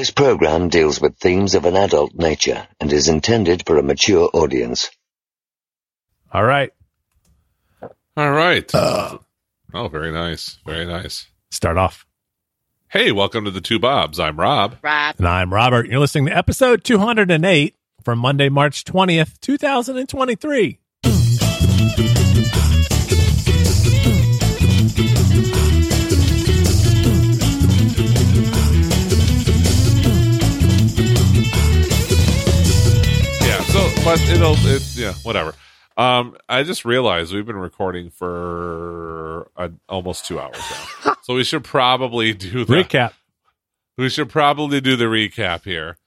This program deals with themes of an adult nature and is intended for a mature audience. All right. All right. Uh. oh, very nice. Very nice. Start off. Hey, welcome to the Two Bobs. I'm Rob. Rob. And I'm Robert. You're listening to episode 208 from Monday, March 20th, 2023. But it'll, it, yeah, whatever. Um, I just realized we've been recording for uh, almost two hours now, so we should probably do the Recap. We should probably do the recap here.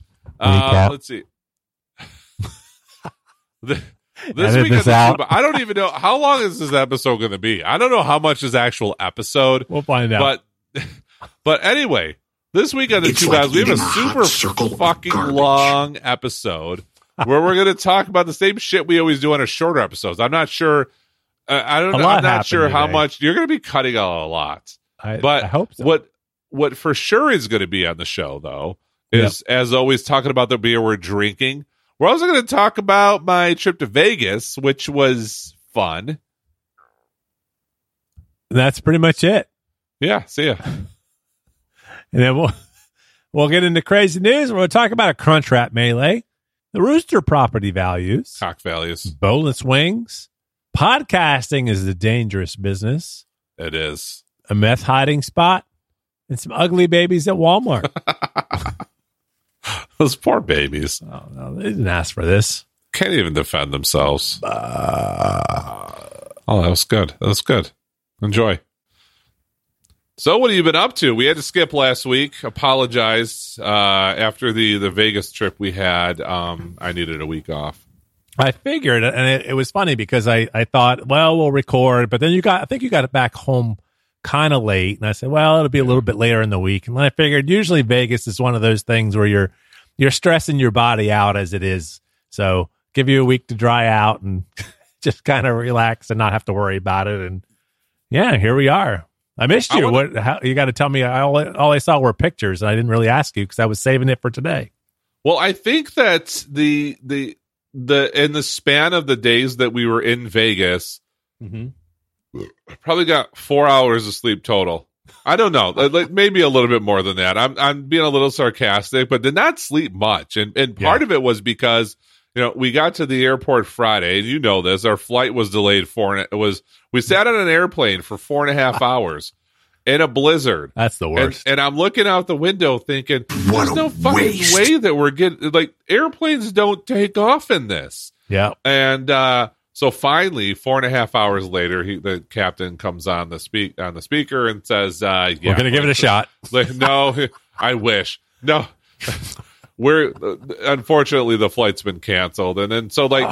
Recap. Uh, let's see. The- this Edit week this out. Tuba- I don't even know how long is this episode going to be. I don't know how much is actual episode, We'll find out. but but anyway, this week on the It's two like guys, we have a eating a hot super circle fucking garbage. long episode where we're going to talk about the same shit we always do on our shorter episodes. I'm not sure. Uh, I don't. A know. lot I'm not sure how much you're going to be cutting out a lot. I, But I hope so. What what for sure is going to be on the show though is as always talking about the beer we're drinking. We're also going to talk about my trip to Vegas, which was fun. That's pretty much it. Yeah, see ya. And then we'll we'll get into crazy news. We'll talk about a crunch wrap melee, the rooster property values, Cock values. boneless wings. Podcasting is a dangerous business, It is. a meth hiding spot, and some ugly babies at Walmart. Those poor babies oh no, they didn't ask for this. can't even defend themselves. oh, that was good. That was good. Enjoy. So, what have you been up to? We had to skip last week. Apologized uh, after the the Vegas trip we had. Um, I needed a week off. I figured, and it, it was funny because I, I thought, well, we'll record, but then you got, I think you got it back home kind of late, and I said, well, it'll be a little bit later in the week, and then I figured usually Vegas is one of those things where you're you're stressing your body out as it is, so give you a week to dry out and just kind of relax and not have to worry about it, and yeah, here we are. I missed I you. wanna- what? How, you got to tell me. I, all, all I saw were pictures, and I didn't really ask you because I was saving it for today. Well, I think that the the the in the span of the days that we were in Vegas, Mm-hmm. I probably got four hours of sleep total. I don't know, like, maybe a little bit more than that. I'm I'm being a little sarcastic, but did not sleep much, and and part Yeah. of it was because you know we got to the airport Friday, and you know this. Our flight was delayed for it was we sat on an airplane for four and a half hours in a blizzard. That's the worst. and I'm looking out the window thinking, What there's no fucking waste. way that we're getting like airplanes don't take off in this. yeah. And uh, so finally, four and a half hours later, he, the captain comes on the speak on the speaker and says, uh, yeah, We're gonna give it a shot. like, no, I wish. No. We're unfortunately the flight's been canceled. And then so like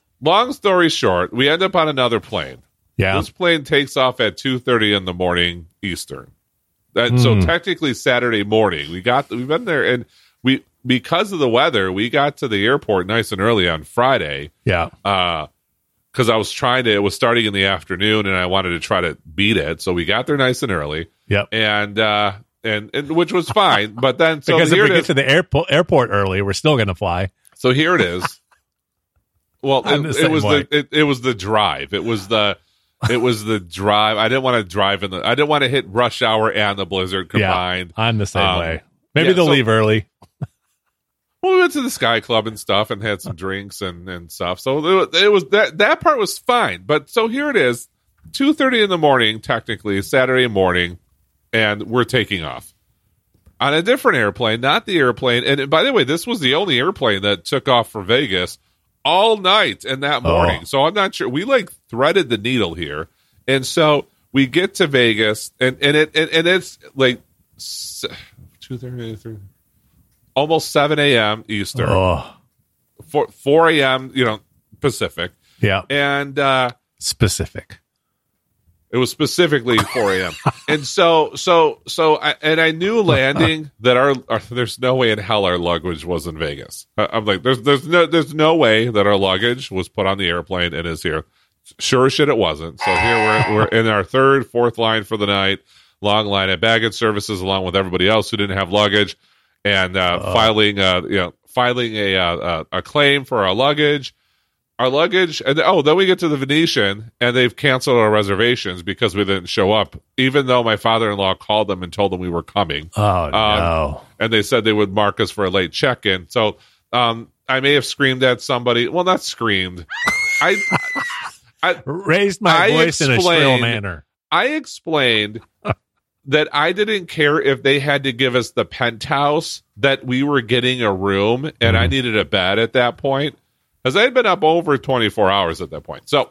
long story short, we end up on another plane. Yeah. This plane takes off at two thirty in the morning Eastern. That so Hmm. technically Saturday morning. We got we've been there and we because of the weather, we got to the airport nice and early on Friday. Yeah. Uh because I was trying to it was starting in the afternoon and I wanted to try to beat it. So we got there nice and early Yep. and uh and, and which was fine. But then so because if we get is. to the airport airport early, we're still going to fly. So here it is. Well, it, it was way. the it, it was the drive. It was the it was the drive. I didn't want to drive in the. I didn't want to hit rush hour and the blizzard combined. Yeah, I'm the same Um, way. Maybe yeah, they'll so- leave early. Well, we went to the Sky Club and stuff and had some drinks and and stuff. So it it was that that part was fine. But so here it is, two thirty in the morning, technically Saturday morning, and we're taking off on a different airplane, not the airplane. And by the way, this was the only airplane that took off for Vegas all night and that morning. Oh. So I'm not sure. We like threaded the needle here, and so we get to Vegas, and and it and, and it's like two thirty three. Almost seven a.m. Eastern, Oh, four, 4 a.m. You know Pacific, yeah. and uh, Specific. It was specifically 4 a.m. and so, so, so, I, and I knew landing that our, our, there's no way in hell our luggage was in Vegas. I, I'm like, there's, there's no, there's no way that our luggage was put on the airplane and is here. Sure as shit, it wasn't. So here we're, we're in our third, fourth line for the night, long line at baggage services, along with everybody else who didn't have luggage. and uh, Oh. filing uh, you know filing a, uh, a a claim for our luggage. Our luggage, and oh, then we get to the Venetian, and they've canceled our reservations because we didn't show up, even though my father-in-law called them and told them we were coming Oh no. and they said they would mark us for a late check-in. So um, I may have screamed at somebody. Well, not screamed. I Raised my I voice in a shrill manner. I explained that I didn't care if they had to give us the penthouse that we were getting a room and I needed a bed at that point because I had been up over 24 hours at that point. So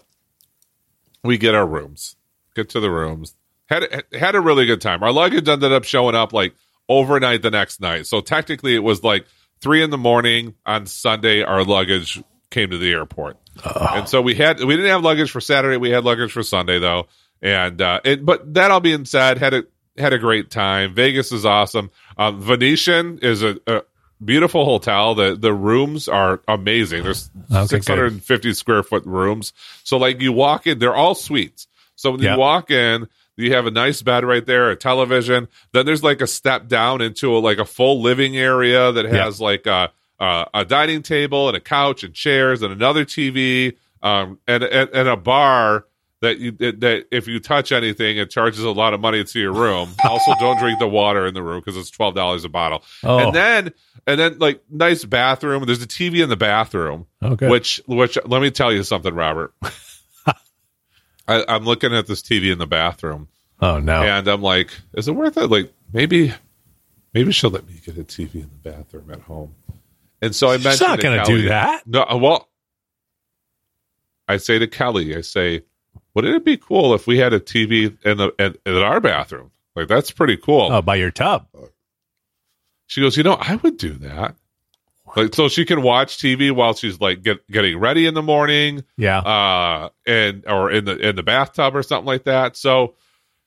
we get our rooms, get to the rooms, had had a really good time. Our luggage ended up showing up like overnight the next night. So technically, it was like three in the morning on Sunday. Our luggage came to the airport, and so we had we didn't have luggage for Saturday. We had luggage for Sunday though, and uh, it, but that all being said, had a had a great time. Vegas is awesome. Um, Venetian is a, a beautiful hotel. The the rooms are amazing. There's Okay, six hundred and fifty square foot rooms. So like you walk in, they're all suites. So when Yeah. you walk in, you have a nice bed right there, a television. Then there's like a step down into a, like a full living area that has like a, a a dining table and a couch and chairs and another TV um, and, and and a bar that you that, if you touch anything, it charges a lot of money to your room. also, don't drink the water in the room because it's twelve dollars a bottle. Oh. And then and then like nice bathroom. There's a TV in the bathroom. Okay. Which, which, let me tell you something, Robert. I, I'm looking at this TV in the bathroom, oh no. and I'm like, is it worth it? Like, maybe, maybe she'll let me get a TV in the bathroom at home. And so I mentioned, She's not going to do that. No, well, I say to Kelly, I say, wouldn't it be cool if we had a TV in the in, in our bathroom? Like, that's pretty cool. Oh, by your tub. She goes, you know, I would do that. Like, so she can watch TV while she's like get, getting ready in the morning Yeah. uh and or in the in the bathtub or something like that so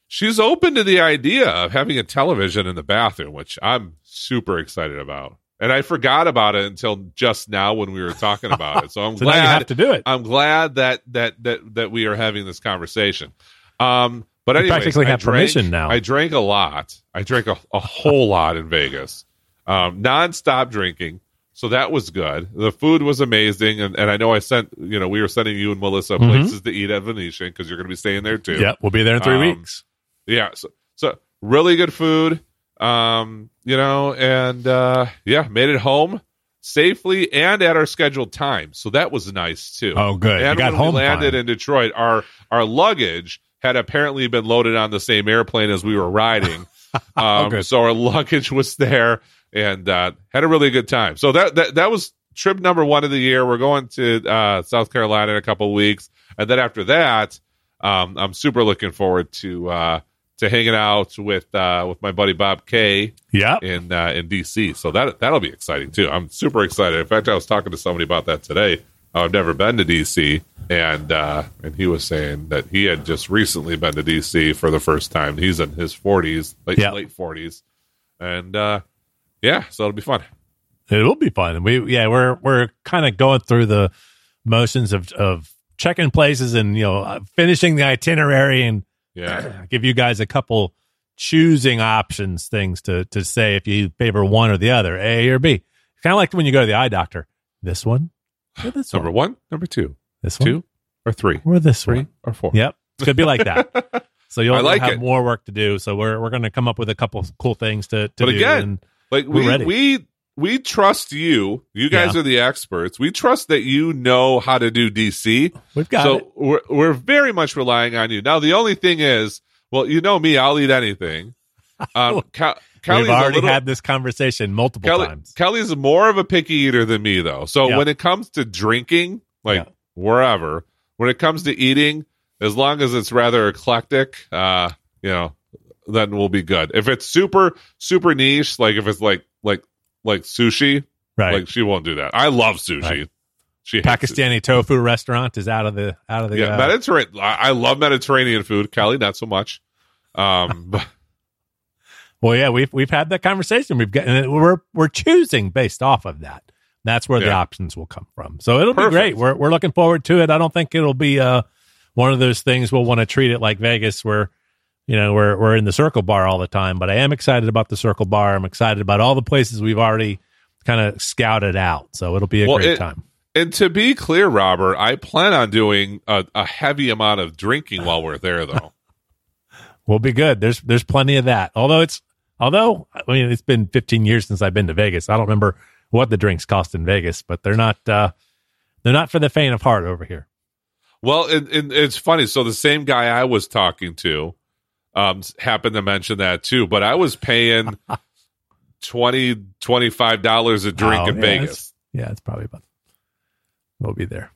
she's open to the idea of having a television in the bathroom which i'm super excited about and i forgot about it until just now when we were talking about it so i'm so now you have glad to do it. i'm glad that that that that we are having this conversation um but You anyways, practically have drank- permission now. i drank a lot i drank a, a whole lot in vegas um non-stop drinking so that was good. The food was amazing, and, and I know I sent you know we were sending you and Melissa Mhm. places to eat at Venetian because you're going to be staying there too. Yeah, we'll be there in three Um, weeks. yeah. So, so really good food, um, you know, and uh, yeah, made it home safely and at our scheduled time. So that was nice too. Oh, good. You And got when home we landed fine. in Detroit, our our luggage had apparently been loaded on the same airplane as we were riding. Um, good. so our luggage was there and uh, had a really good time. So that, that that was trip number one of the year. We're going to uh, South Carolina in a couple weeks, and then after that, um, I'm super looking forward to uh, to hanging out with uh, with my buddy Bob K Yeah, in uh, in DC. So that that'll be exciting too. I'm super excited. In fact, I was talking to somebody about that today. I've never been to DC, and uh, and he was saying that he had just recently been to DC for the first time. He's in his 40s, late Yeah. late 40s, and uh, yeah, so it'll be fun. It will be fun. We yeah, we're we're kind of going through the motions of of checking places and you know finishing the itinerary and Yeah, give you guys a couple choosing options things to to say if you favor one or the other, A or B. Kind of like when you go to the eye doctor. This one, or this number one, one, number two, this one, two or three, or this three one. or four. Yep, it's gonna be like that. So you'll like have it. more work to do. So we're we're gonna come up with a couple cool things to to But do. again, and Like We're ready. we we trust you. You guys Yeah. are the experts. We trust that you know how to do DC. we've got so it. we're we're very much relying on you. Now the only thing is, well, you know me, I'll eat anything. Um, Cal- Kelly's We've already little, had this conversation multiple Kelly, times. Kelly's more of a picky eater than me, though. So Yeah. when it comes to drinking, like Yeah. wherever, when it comes to eating, as long as it's rather eclectic, uh, you know, then we'll be good. If it's super super niche, like if it's like like like sushi, Right. like she won't do that. I love sushi. Right. She. Pakistani tofu restaurant is out of the out of the Yeah, uh, Mediterranean. I I love Mediterranean food. Kelly, not so much. Um, but Well, yeah, we've we've had that conversation. We've got and we're we're choosing based off of that. That's where the options will come from. So it'll Perfect. be great. We're we're looking forward to it. I don't think it'll be uh one of those things we'll want to treat it like Vegas where you know, we're we're in the Circle Bar all the time, but I am excited about the Circle Bar. I'm excited about all the places we've already kind of scouted out. So it'll be a Well, great it- time. And to be clear, Robert, I plan on doing a, a heavy amount of drinking while we're there, though. We'll be good. There's there's plenty of that. Although it's although I mean it's been 15 years since I've been to Vegas. I don't remember what the drinks cost in Vegas, but they're not uh they're not for the faint of heart over here. well, and, and it's funny. So the same guy I was talking to um, happened to mention that too, but I was paying 20 $25 a drink Oh, in yeah, Vegas. it's- Yeah, it's probably about. We'll be there.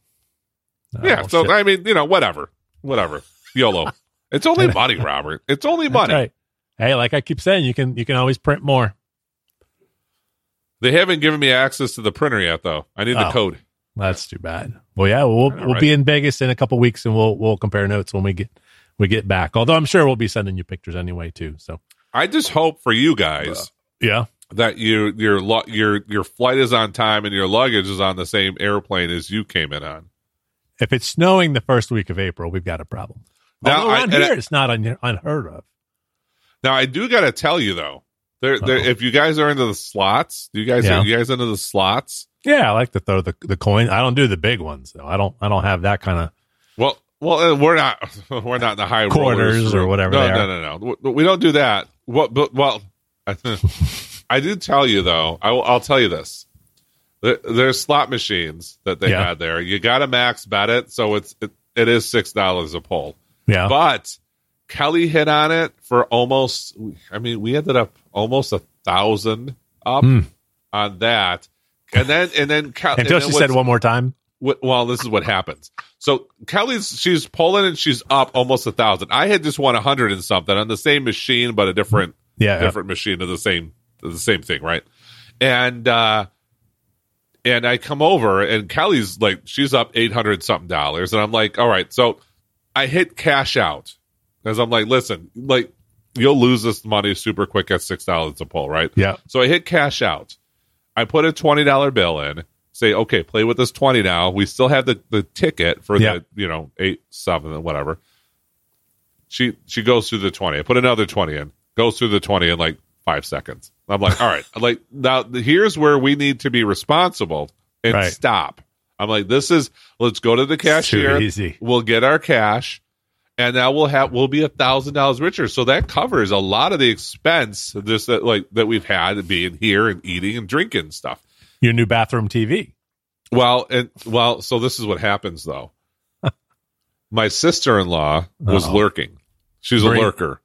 Yeah, Oh, so shit. I mean, you know, whatever, whatever. YOLO. It's only money, Robert. It's only money. right. Hey, like I keep saying, you can you can always print more. They haven't given me access to the printer yet, though. I need the code. That's too bad. Well, yeah, we'll we'll right? be in Vegas in a couple weeks, and we'll we'll compare notes when we get we get back. Although I'm sure we'll be sending you pictures anyway too. So I just hope for you guys yeah, that you your your your flight is on time and your luggage is on the same airplane as you came in on. if it's snowing the first week of April, we've got a problem. Now, Although I- around and here, I- it's not un, unheard of. Now I do got to tell you though, there, there, if you guys are into the slots, do you guys Yeah. are you guys into the slots? Yeah, I like to throw the the coin. I don't do the big ones though. I don't I don't have that kind of. Well, well, uh, we're not we're not the high Quarters rollers or whatever No, no, no, no, We- don't do that. What? But well, I did tell you though. I will, I'll tell you this. There, there's slot machines that they Yeah. had there. You got to max bet it, so it's it, it is six dollars a pull. Yeah, But Kelly hit on it for almost. I mean, we ended up almost a thousand up Hmm. on that, and then and then Kel- until and she said one more time. What, well, this is what happens. So Kelly's she's pulling and she's up almost a thousand. I had just won a hundred and something on the same machine, but a different Yeah, different machine of the same the same thing, right? And uh and I come over and Kelly's like she's up eight hundred something dollars, and I'm like, all right, so I hit cash out because I'm like, listen, like you'll lose this money super quick at six dollars a pull, right? yeah, So I hit cash out. I put a twenty dollar bill in. Say, okay, play with this twenty now. We still have the, the ticket for Yeah. the you know eight seven whatever. She she goes through the twenty. I put another twenty in. Goes through the twenty in like five seconds. I'm like, all right, like now here's where we need to be responsible and Right. stop. I'm like, this is let's go to the cashier. easy. We'll get our cash, and now we'll have we'll be a thousand dollars richer. So that covers a lot of the expense just that like that we've had being here and eating and drinking and stuff. Your new bathroom TV. Well, and well, so this is what happens though. My sister in law was Uh-oh. lurking. She's a lurker.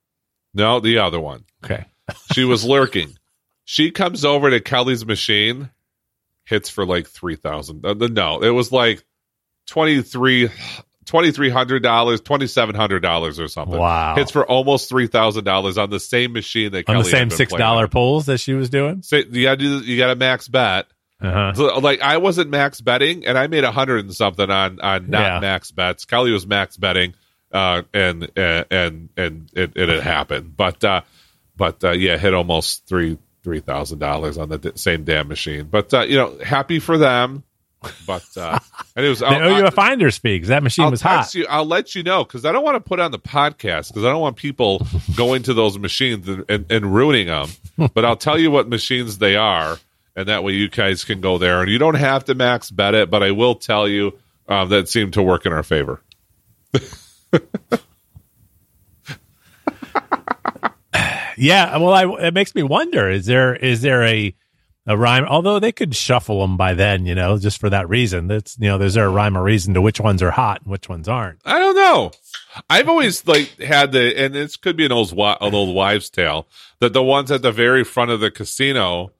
No, the other one. Okay. She was lurking. She comes over to Kelly's machine, hits for like three thousand. Uh, no, it was like twenty three. $2,300, $2,700 or something. Wow. Hits for almost $3,000 on the same machine that On Kelly the same six dollar pulls that she was doing. So you got to do. You got to max bet. Uh-huh. So, like I wasn't max betting, and I made a hundred and something on on not Yeah. max bets. Kelly was max betting, uh, and and and and it, it had happened. But uh, but uh, yeah, hit almost three three thousand dollars on the d- same damn machine. But uh, you know, happy for them. But uh, and it was. They owe you a finder's fee because that machine I'll was hot. you. I'll let you know because I don't want to put on the podcast because I don't want people going to those machines and, and, and ruining them. but I'll tell you what machines they are, and that way you guys can go there. And you don't have to max bet it, but I will tell you um, that seemed to work in our favor. Yeah, well, I, it makes me wonder: is there is there a a rhyme? Although they could shuffle them by then, you know, just for that reason. That's you know, there's there a rhyme or reason to which ones are hot and which ones aren't? I don't know. I've always like had the, and this could be an old an old wives' tale that the ones at the very front of the casino,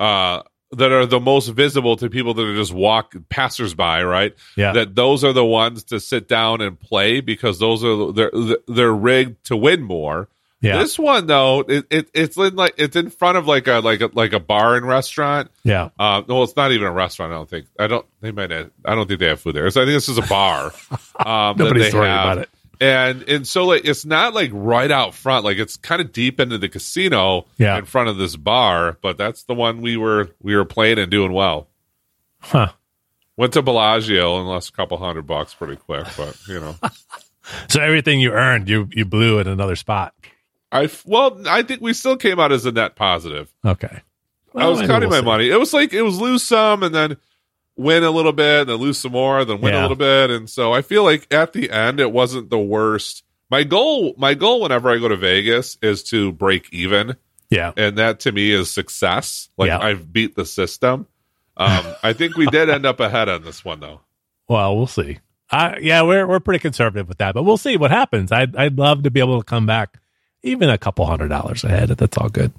uh, that are the most visible to people that are just walk passersby, right? Yeah, That those are the ones to sit down and play because those are they're they're rigged to win more. yeah, This one though, it, it it's in like it's in front of like a like a like a bar and restaurant. yeah. Uh, no, it's not even a restaurant. I don't think. I don't. They might. Have, I don't think they have food there. So I think this is a bar. Um, Nobody's worried about it. And and so like it's not like right out front. Like it's kind of deep into the casino. Yeah. In front of this bar, but that's the one we were we were playing and doing well. Huh. Went to Bellagio and lost a couple hundred bucks pretty quick, but you know. So everything you earned, you you blew at another spot. I f- well, I think we still came out as a net positive. Okay. I was counting we'll my see. money. It was like it was lose some and then win a little bit, and then lose some more, then win a little bit, and so I feel like at the end it wasn't the worst. My goal, my goal, whenever I go to Vegas, is to break even, Yeah. and that to me is success. Like Yeah. I've beat the system. Um, I think we did end up ahead on this one though. Well, we'll see. I yeah, we're we're pretty conservative with that, but we'll see what happens. I'd I'd love to be able to come back even a couple hundred dollars ahead. That's all good.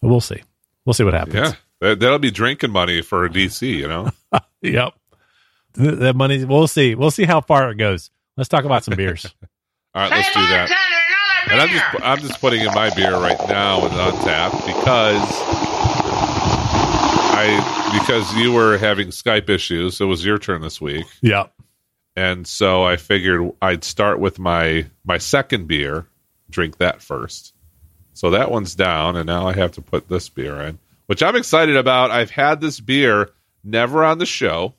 But we'll see. We'll see what happens. Yeah, that, that'll be drinking money for a DC. You know. Yep. The, the money. We'll see. We'll see how far it goes. Let's talk about some beers. All right, let's do that. And I'm just I'm just putting in my beer right now with Untapped because I because you were having Skype issues. It was your turn this week, yep. and so I figured I'd start with my my second beer, drink that first. So that one's down, and now I have to put this beer in, which I'm excited about. I've had this beer never on the show.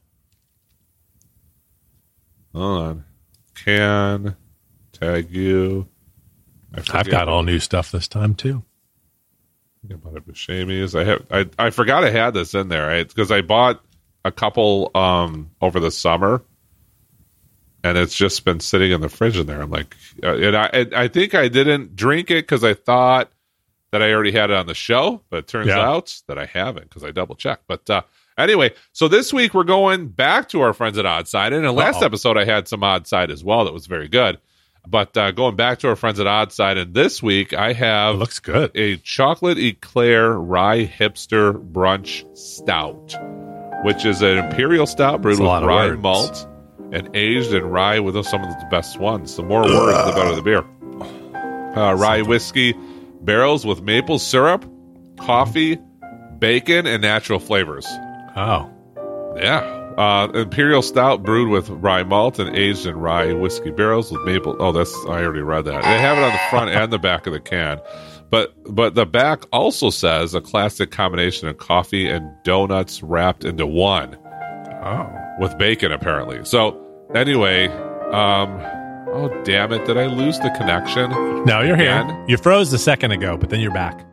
Hold on, can tag you. I've got all new stuff this time too. about it Buscemi's. I have I I forgot I had this in there because I bought a couple um over the summer, and it's just been sitting in the fridge in there. I'm like, uh, and I and I think I didn't drink it because I thought that I already had it on the show, but it turns Yeah. out that I haven't because I double checked. But uh, anyway, so this week we're going back to our friends at Odd Side, and in the last Uh-oh. episode I had some Odd Side as well that was very good. But uh, going back to our friends at Odd Side, and this week I It have looks good. a chocolate eclair rye hipster brunch stout, which is an imperial stout brewed with rye words. malt and aged in rye with some of the best ones. The more words, the better the beer. Uh, rye whiskey barrels with maple syrup, coffee, bacon, and natural flavors. Oh, Yeah. Uh, imperial stout brewed with rye malt and aged in rye whiskey barrels with maple. Oh, that's I already read that. They have it on the front and the back of the can, but but the back also says a classic combination of coffee and donuts wrapped into one oh. with bacon apparently. So anyway, um, oh damn it! Did I lose the connection? No, you're here. You froze a second ago, but then you're back.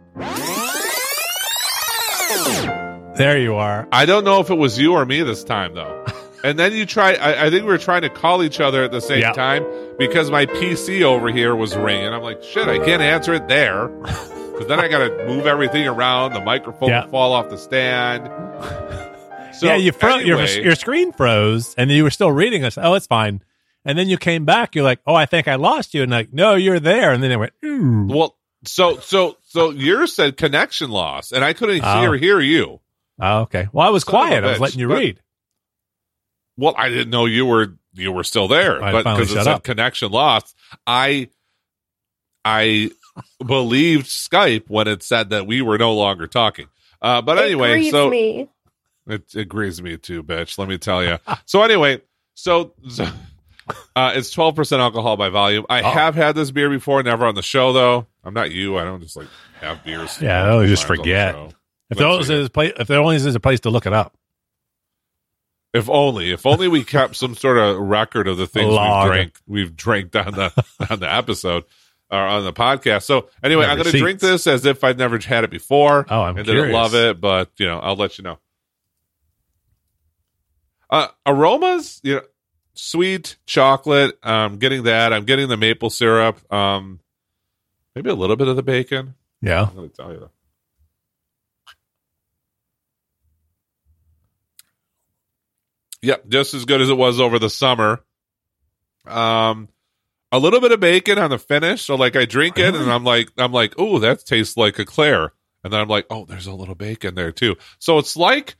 There you are. I don't know if it was you or me this time though. And then you try. I, I think we were trying to call each other at the same Yeah. time because my PC over here was ringing. I'm like, shit, I can't answer it there because then I got to move everything around. The microphone will fall off the stand. So yeah, you fro- your your screen froze, and you were still reading us. Oh, it's fine. And then you came back. You're like, oh, I think I lost you. And like, no, you're there. And then it went, ooh. well, so so so yours said connection loss, and I couldn't Oh. hear hear you. Oh, okay. Well, I was Son of a quiet. I was letting you but- read. Well, I didn't know you were you were still there, I but because it said up. connection lost, I I believed Skype when it said that we were no longer talking. Uh, but It anyway, so me. it, it grieves me too, bitch. Let me tell you. so anyway, so, so uh, it's twelve percent alcohol by volume. I Oh. have had this beer before, never on the show though. I'm not you. I don't just like have beers. Yeah, I always just on the forget. If there, Let's always see. is a place, if there only is a place to look it up. If only, if only we kept some sort of record of the things we've drank, we've drank on the on the episode or on the podcast. So anyway, I'm going to drink this as if I'd never had it before. Oh, I'm and curious. didn't love it, but you know, I'll let you know. Uh, aromas, you know, sweet chocolate. I'm getting that. I'm getting the maple syrup. Um, maybe a little bit of the bacon. Yeah. I'm to tell you. Yep, just as good as it was over the summer. Um, a little bit of bacon on the finish. So like I drink it and I'm like, I'm like, oh, that tastes like eclair. And then I'm like, oh, there's a little bacon there too. So it's like,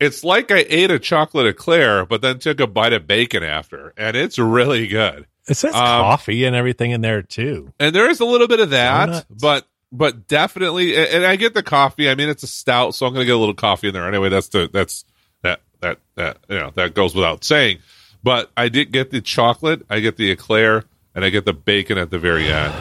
it's like I ate a chocolate eclair, but then took a bite of bacon after, and it's really good. It says Um, coffee and everything in there too. And there is a little bit of that, Donuts. but but definitely, and I get the coffee. I mean, it's a stout, so I'm going to get a little coffee in there anyway. That's the that's that that that you know that goes without saying. But I did get the chocolate, I get the eclair, and I get the bacon at the very end.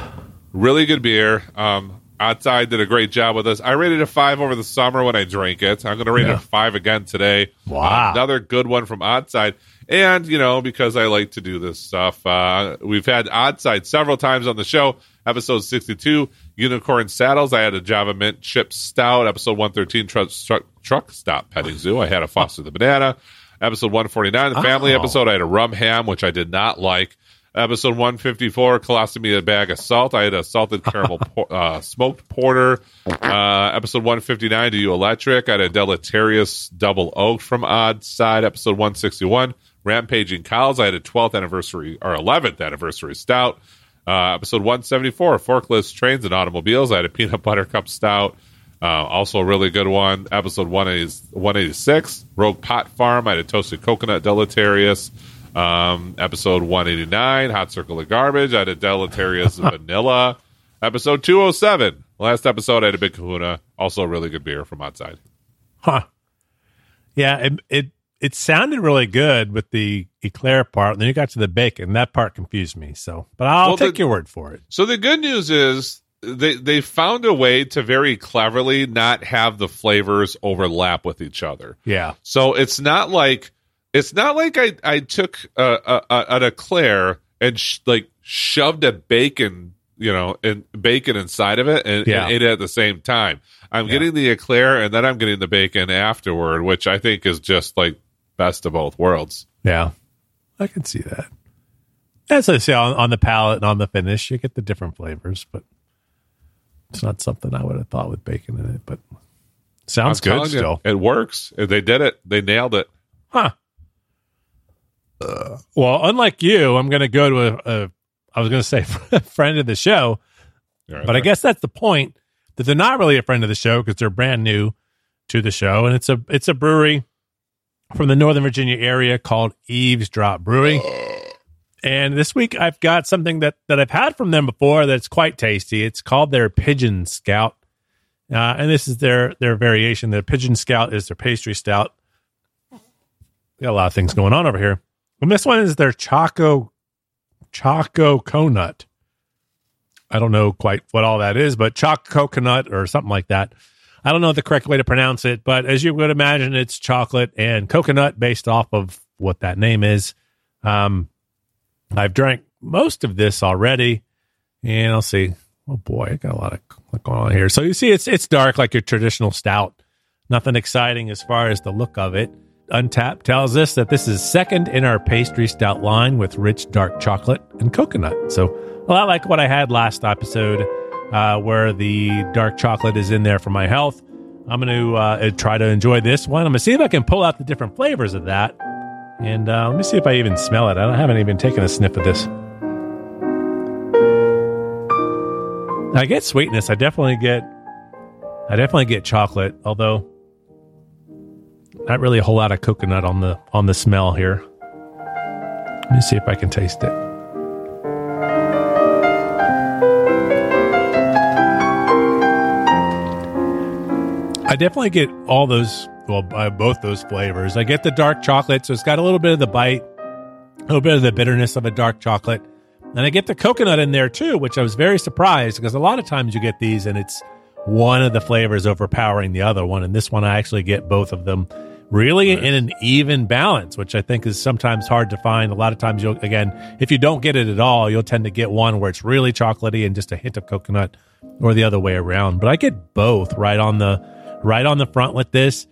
Really good beer. Um, Odd Side did a great job with this. I rated it a five over the summer when I drank it. I'm going to rate it a five again today. Wow. Uh, another good one from Odd Side. And, you know, because I like to do this stuff, uh, we've had Oddside several times on the show. Episode 62, Unicorn Saddles. I had a Java Mint Chip Stout. Episode 113, Truck, truck, truck Stop Petting Zoo. I had a Foster the Banana. Episode 149, the family Oh. episode. I had a rum ham, which I did not like. Episode 154, Colostomy a Bag of Salt. I had a salted caramel por- uh, smoked porter. Uh, episode 159, Do You Electric? I had a deleterious double oak from Odd Side. Episode 161, Rampaging Cows. I had a 12th anniversary or 11th anniversary stout. Uh, episode 174, Forkless Trains and Automobiles. I had a peanut butter cup stout. Uh, also a really good one. Episode 180, 186, Rogue Pot Farm. I had a toasted coconut deleterious. Um, episode 189, Hot Circle of Garbage. I had a deleterious vanilla. Episode 207, last episode, I had a Big Kahuna. Also a really good beer from Odd Side. Huh. Yeah, it it it sounded really good with the eclair part. And then you got to the bacon. That part confused me. So, but I'll Well, take the- your word for it. So the good news is they they found a way to very cleverly not have the flavors overlap with each other. Yeah. So it's not like it's not like I I took a, a, an eclair and sh- like shoved a bacon you know and bacon inside of it and, Yeah. and ate it at the same time. I'm Yeah. getting the eclair and then I'm getting the bacon afterward, which I think is just like best of both worlds. Yeah. I can see that. As I say, on, on the palate and on the finish, you get the different flavors, but it's not something I would have thought with bacon in it. But sounds I'm good telling you, still. it works. They did it. They nailed it. Huh. Well, unlike you, I'm going to go to a, a I was going to say a friend of the show, right but I guess that's the point that they're not really a friend of the show because they're brand new to the show, and it's a it's a brewery from the Northern Virginia area called Eavesdrop Brewery. And this week I've got something that that I've had from them before that's quite tasty. It's called their Pigeon Scout, uh, and this is their their variation. The Pigeon Scout is their pastry stout. Got a lot of things going on over here. And this one is their Choco Choco Coconut. I don't know quite what all that is, but Choco coconut or something like that. I don't know the correct way to pronounce it, but as you would imagine, it's chocolate and coconut based off of what that name is. Um, I've drank most of this already, and I'll see. Oh boy, I got a lot of going on here. So you see, it's it's dark like your traditional stout. Nothing exciting as far as the look of it. Untapped tells us that this is second in our pastry stout line with rich dark chocolate and coconut. So a lot like what I had last episode, uh, where the dark chocolate is in there for my health. I'm going to uh, try to enjoy this one. I'm going to see if I can pull out the different flavors of that. And uh, let me see if I even smell it. I haven't even taken a sniff of this. I get sweetness. I definitely get. I definitely get chocolate, although not really a whole lot of coconut on the on the smell here. Let me see if I can taste it. I definitely get all those, well, uh, both those flavors. I get the dark chocolate, so it's got a little bit of the bite, a little bit of the bitterness of a dark chocolate. And I get the coconut in there too, which I was very surprised because a lot of times you get these and it's one of the flavors overpowering the other one. And this one, I actually get both of them really in an even balance, which I think is sometimes hard to find. A lot of times you'll, again, if you don't get it at all, you'll tend to get one where it's really chocolatey and just a hint of coconut or the other way around. But I get both right on the, right on the front with this.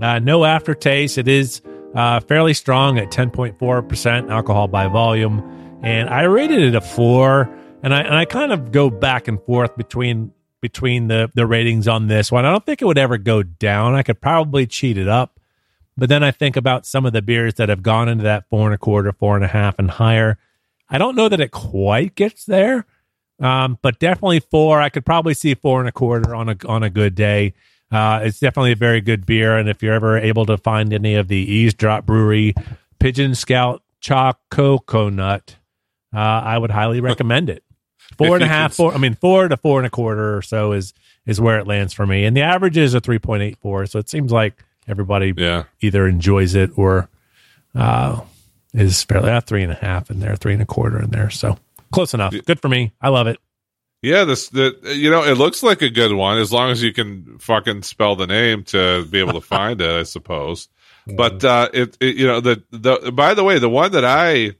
Uh, no aftertaste. It is uh, fairly strong at 10.4% alcohol by volume. And I rated it a four. And I, and I kind of go back and forth between between the, the ratings on this one. I don't think it would ever go down. I could probably cheat it up. But then I think about some of the beers that have gone into that four and a quarter, four and a half, and higher. I don't know that it quite gets there, um, but definitely four. I could probably see four and a quarter on a on a good day. Uh, it's definitely a very good beer, and if you're ever able to find any of the Eavesdrop Brewery Pigeon Scout Chalk Coconut, uh, I would highly recommend it. Four and a half, four. I mean, four to four and a quarter or so is is where it lands for me, and the average is a three point eight four. So it seems like everybody Yeah. either enjoys it or uh, is fairly uh, three and a half in there, three and a quarter in there. So close enough. Good for me. I love it. Yeah, this the you know it looks like a good one as long as you can fucking spell the name to be able to find it, I suppose. But uh, it, it you know the the by the way the one that I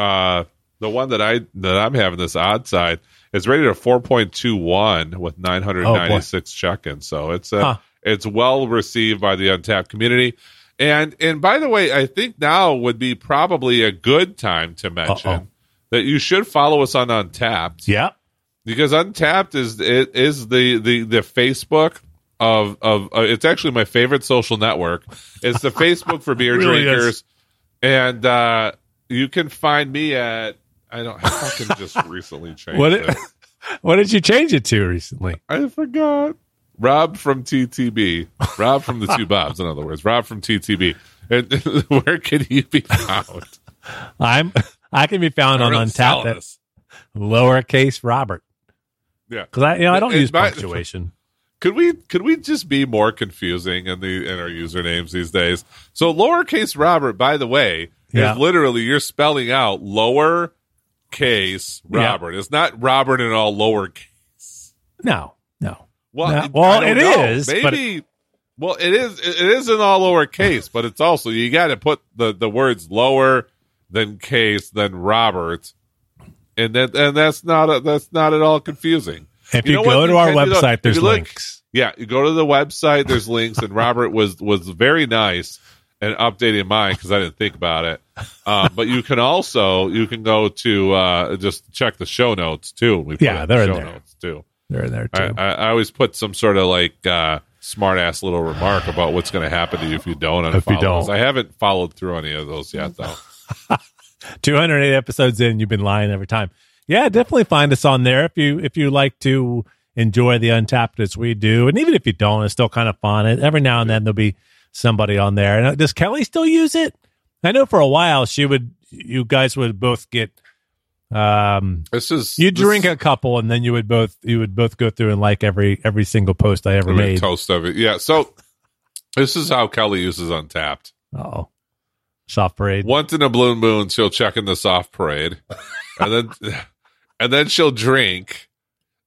uh the one that I that I'm having this odd side is rated at 4.21 with 996 check-ins. So it's a Huh. It's well received by the untapped community. And and by the way, I think now would be probably a good time to mention Uh-oh. that you should follow us on Untapped Yeah. because Untapped is it is the the the Facebook of of uh, it's actually my favorite social network. It's the Facebook for beer Really is. drinkers, and uh, you can find me at I don't I fucking just recently changed What it, what did you change it to recently? I forgot. Rob from TTB. Rob from the two Bobs, in other words. Rob from TTB. And where can you be found? I'm I can be found on Untapped at lowercase Robert Yeah. because I you know I don't It- use my- punctuation. Could we could we just be more confusing in the in our usernames these days? So lowercase Robert, by the way, Yeah. is literally you're spelling out lower case Yeah. Robert. It's not Robert in all lowercase. No. Well, No, well, it know. is, but- Maybe. well, it is. It is in all lowercase, but it's also you got to put the the words lower than case than Robert, and that and that's not a, that's not at all confusing. If You you, know go what? to our You website, there's you look- links. Yeah, you go to the website. There's links, and Robert was was very nice and updating mine because I didn't think about it. Um, but you can also you can go to uh, just check the show notes too. We Yeah, it they're in show there. notes too. They're in there I, too. I, I always put some sort of like uh, smart ass little remark about what's going to happen to you if you don't unfollow If you don't. I haven't followed through any of those yet though. 208 episodes in, you've been lying every time. Yeah, definitely find us on there if you if you like to enjoy the untapped as we do, and even if you don't, it's still kind of fun. And every now and then there'll be somebody on there. And uh, does Kelly still use it? I know for a while she would. You guys would both get. Um, This is you drink a couple, and then you would both you would both go through and like every every single post I ever made. toast of it. Yeah, so this is how Kelly uses Untapped. Oh, soft parade. Once in a blue moon, she'll check in the soft parade, and then and then she'll drink,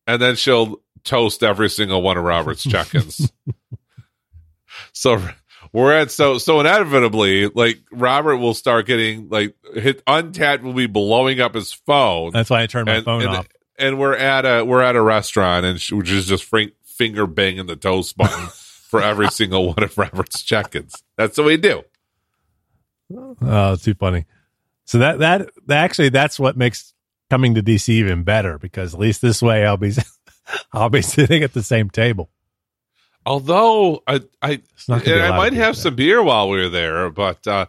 and then she'll toast every single one of Robert's check-ins. so we're at so so inevitably, like Robert will start getting like hit untapped will be blowing up his phone, That's why I turned my and, phone and, off. and we're at a we're at a restaurant, and she, which is just fring, finger banging the toast button for every single one of Robert's check-ins. That's what we do. Oh, too funny. So that that actually that's what makes coming to DC even better because at least this way I'll be I'll be sitting at the same table. Although I I It's not and be a I might have some beer while we were there, but uh,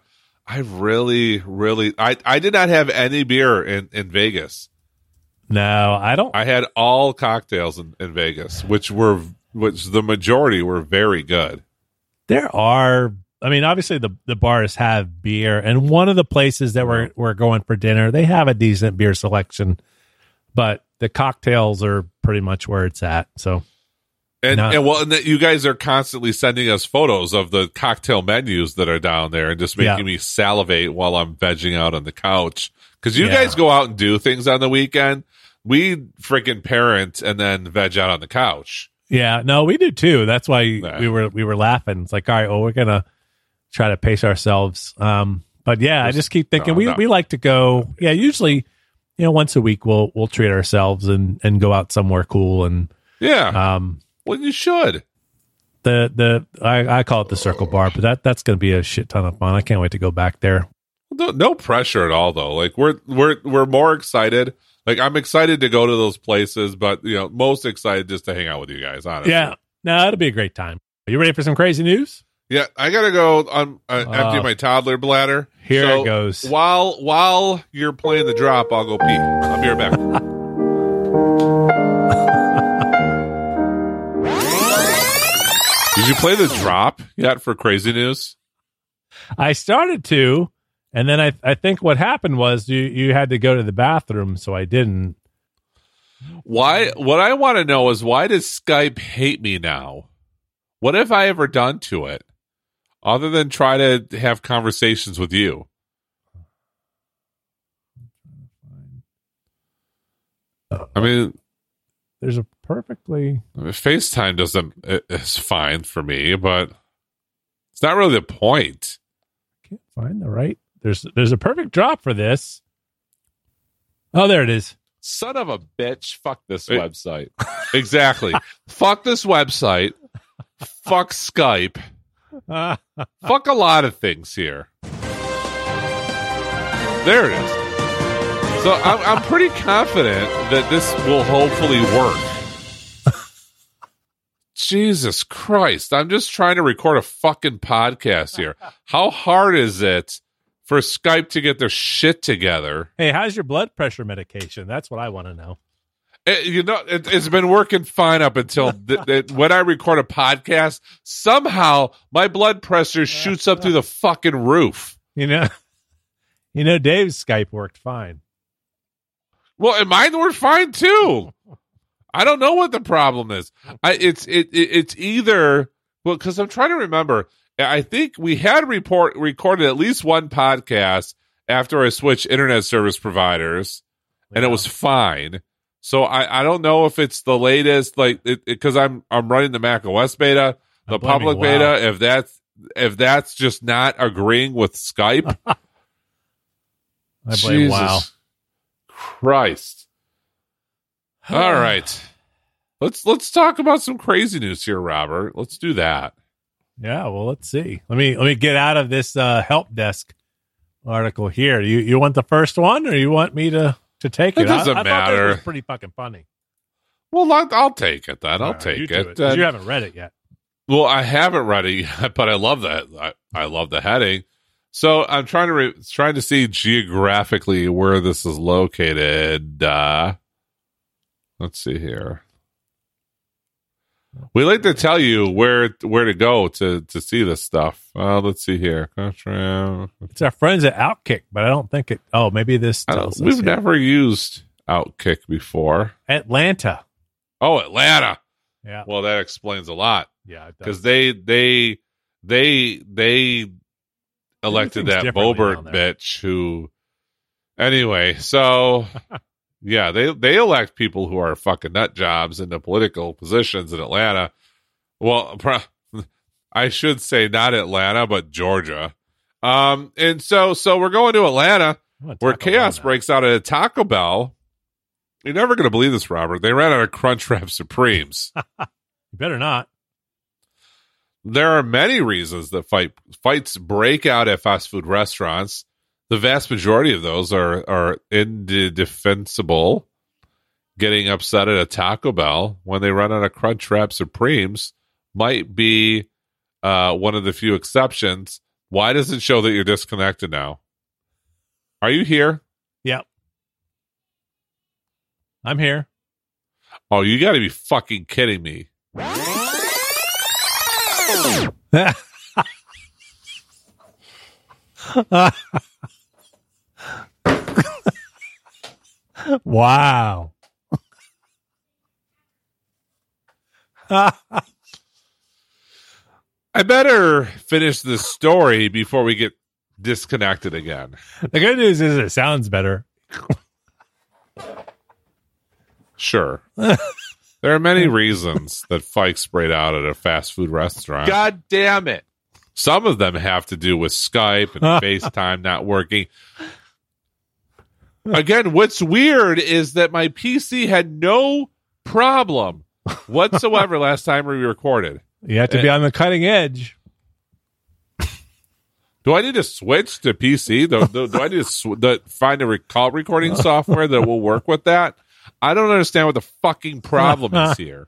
I really, really, I I did not have any beer in in Vegas. No, I don't. I had all cocktails in, in Vegas, which were which the majority were very good. there are. I mean, obviously the the bars have beer, and one of the places that we're we're going for dinner, they have a decent beer selection, but the cocktails are pretty much where it's at. So And, No. and well, and that you guys are constantly sending us photos of the cocktail menus that are down there, and just making Yeah. me salivate while I'm vegging out on the couch. Because you Yeah. guys go out and do things on the weekend, we freaking parent and then veg out on the couch. Yeah, no, we do too. That's why Yeah. we were we were laughing. It's like, all right, well, we're gonna try to pace ourselves. Um, but yeah, I just keep thinking No, we no. we like to go. Yeah, usually, you know, once a week we'll we'll treat ourselves and and go out somewhere cool. And Yeah, um, well, you should. the the I, I call it the Circle Bar, but that that's gonna be a shit ton of fun. I can't wait to go back there. No, no pressure at all, though. Like we're we're we're more excited. Like I'm excited to go to those places, but you know, most excited just to hang out with you guys. Honestly, Yeah, no, it'll be a great time. Are you ready for some crazy news? yeah. I gotta go on uh, empty Uh, my toddler bladder. Here So, it goes. While while you're playing the drop, I'll go pee. I'll be right back. Did you play the drop yet for crazy news? I started to, and then I I think what happened was you you had to go to the bathroom, so I didn't. Why? What I want to know is why does Skype hate me now? What have I ever done to it, other than try to have conversations with you? I mean, there's a perfectly I mean, FaceTime doesn't is fine for me, but it's not really the point. can't find the right. There's there's a perfect drop for this. Oh, there it is. Son of a bitch. Fuck this Wait. website. Exactly. Fuck this website. Fuck Skype. Fuck a lot of things here. There it is. So I'm, I'm pretty confident that this will hopefully work. Jesus Christ. I'm just trying to record a fucking podcast here. How hard is it for Skype to get their shit together? hey, how's your blood pressure medication? That's what I want to know. It- you know, it, it's been working fine up until th- th- when I record a podcast. Somehow my blood pressure shoots up through the fucking roof. You know, you know, Dave's Skype worked fine. Well, and mine were fine too. I don't know what the problem is. I it's it, it it's either well because I'm trying to remember. I think we had report recorded at least one podcast after I switched internet service providers, and it was fine. So I, I don't know if it's the latest like because I'm I'm running the Mac OS beta, the public WoW. beta. If that's if that's just not agreeing with Skype, I blame Jesus Wow. Christ. All right. Let's let's talk about some crazy news here, Robert. Let's do that. Yeah, well, let's see. Let me let me get out of this uh, help desk article here. You you want the first one, or you want me to to take It it? Doesn't I, this matter. was pretty fucking funny. Well, I'll, I'll take it then. I'll right, take you it. Uh, you haven't read it yet. well, I haven't read it yet, but I love that. I, I love the heading. So I'm trying to re- trying to see geographically where this is located. Uh, let's see here. We like to tell you where where to go to to see this stuff. Uh, let's see here. It's our friends at Outkick, but I don't think it. Oh, maybe this tells us we've here. never used Outkick before. Atlanta. Oh, Atlanta. Yeah, Well, that explains a lot yeah. Because they they they they elected that Boebert bitch who. Anyway, so yeah, they they elect people who are fucking nut jobs into political positions in Atlanta. Well, I should say not Atlanta, but Georgia. Um, and so so we're going to Atlanta where chaos breaks out at a Taco Bell. You're never going to believe this, Robert. They ran out of Crunchwrap Supremes. You better not. there are many reasons that fight fights break out at fast food restaurants. The vast majority of those are are indefensible. Getting upset at a Taco Bell when they run out of Crunchwrap Supremes might be uh, one of the few exceptions. Why does it show that you're disconnected now? Are you here? Yep. I'm here. Oh, you got to be fucking kidding me. wow. I better finish this story before we get disconnected again. the good news is it sounds better. Sure. there are many reasons that fights break out at a fast food restaurant. God damn it. Some of them have to do with Skype and FaceTime not working. Again, what's weird is that my PC had no problem whatsoever last time we recorded. You have to be on the cutting edge. Do I need to switch to PC? Do, do, do I need to sw- the, find a rec- call recording software that will work with that? I don't understand what the fucking problem is here.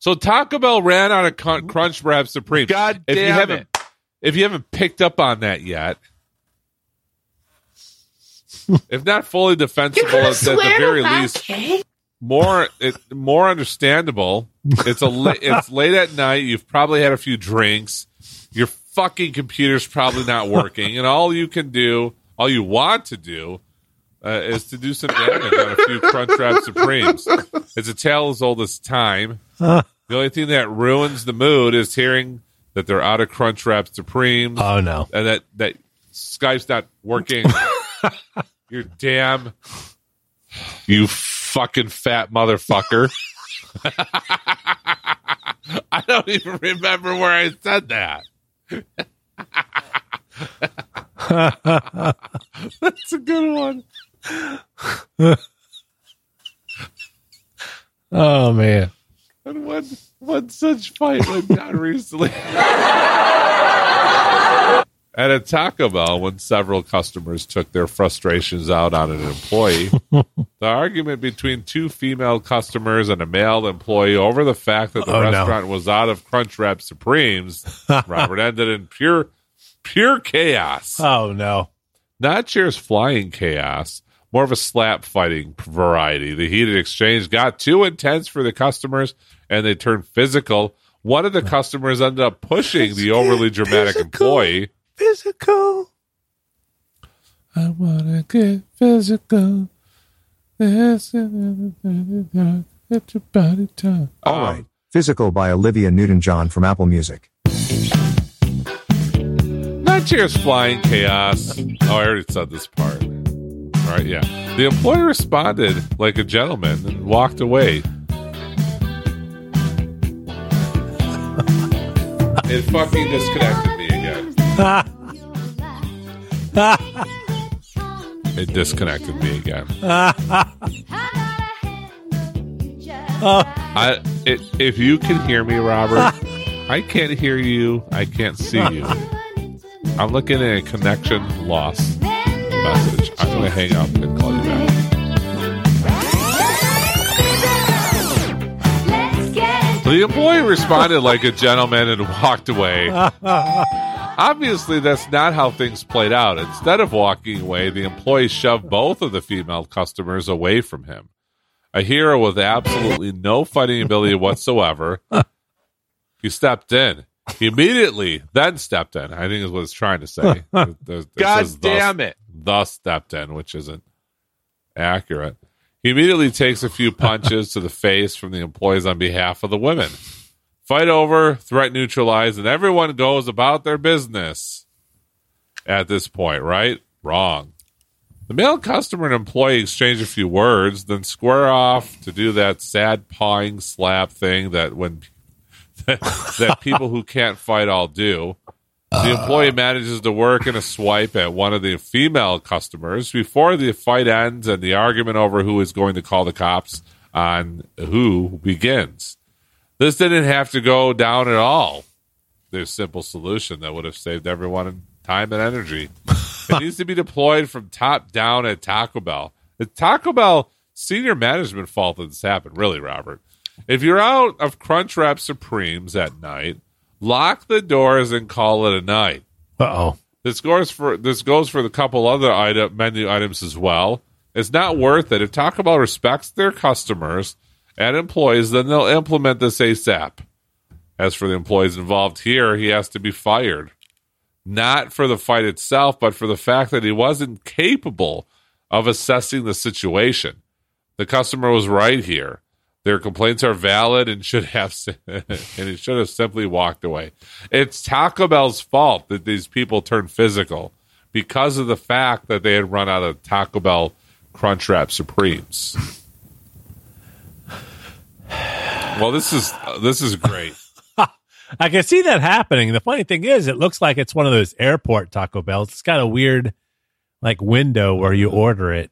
So Taco Bell ran out of Crunch Crunch Wrap Supreme. God if you damn haven't, it. if you haven't picked up on that yet, if not fully defensible, You're at, at the very least, cake? more it, more understandable. It's a la- it's late at night. You've probably had a few drinks. Your fucking computer's probably not working, and all you can do, all you want to do, uh, is to do some damage on a few Crunchwrap Supremes. It's a tale as old as time. The only thing that ruins the mood is hearing that they're out of Crunchwrap Supremes Oh no. and that that Skype's not working. You're damn. You fucking fat motherfucker. I don't even remember where I said that. That's a good one. Oh man. And one one such fight went down recently. At a Taco Bell, when several customers took their frustrations out on an employee, the argument between two female customers and a male employee over the fact that the Oh, no. restaurant was out of Crunchwrap Supremes, Robert, ended in pure pure chaos. Oh no. Not cheers flying chaos, more of a slap fighting variety. The heated exchange got too intense for the customers and they turned physical. One of the customers ended up pushing the overly dramatic employee. Physical. I wanna get physical. It's your body time. All right. Physical by Olivia Newton John from Apple Music. Not cheers flying chaos. Oh, I already said this part. All right, yeah. The employee responded like a gentleman and walked away. it fucking disconnected me again. It disconnected me again. Oh. I, it, if you can hear me, Robert, I can't hear you. I can't see you. I'm looking at a connection loss message. I'm going to hang up and call you back. The employee responded like a gentleman and walked away. Obviously, that's not how things played out. Instead of walking away, the employee shoved both of the female customers away from him. A hero with absolutely no fighting ability whatsoever. He stepped in. He immediately then stepped in. I think is what it's trying to say. It- it God says thus- damn it. thus stepped in, which isn't accurate. He immediately takes a few punches to the face from the employees on behalf of the women. Fight over, threat neutralized, and everyone goes about their business at this point, right? Wrong. The male customer and employee exchange a few words, then square off to do that sad pawing slap thing that when that people who can't fight all do. The employee manages to work in a swipe at one of the female customers before the fight ends and the argument over who is going to call the cops on who begins. This didn't have to go down at all. There's a simple solution that would have saved everyone time and energy. it needs to be deployed from top down at Taco Bell. The Taco Bell senior management fault that this happened, really, Robert. If you're out of Crunchwrap Supremes at night, lock the doors and call it a night. Uh oh. This goes for this goes for the couple other item menu items as well. It's not worth it. If Taco Bell respects their customers and employees, then they'll implement this ASAP. As for the employees involved here, he has to be fired. Not for the fight itself, but for the fact that he wasn't capable of assessing the situation. The customer was right here. Their complaints are valid and should have and he should have simply walked away. It's Taco Bell's fault that these people turned physical because of the fact that they had run out of Taco Bell Crunchwrap Supremes. Well, this is this is great. I can see that happening. The funny thing is, it looks like it's one of those airport Taco Bells. It's got a weird, like, window where you order it,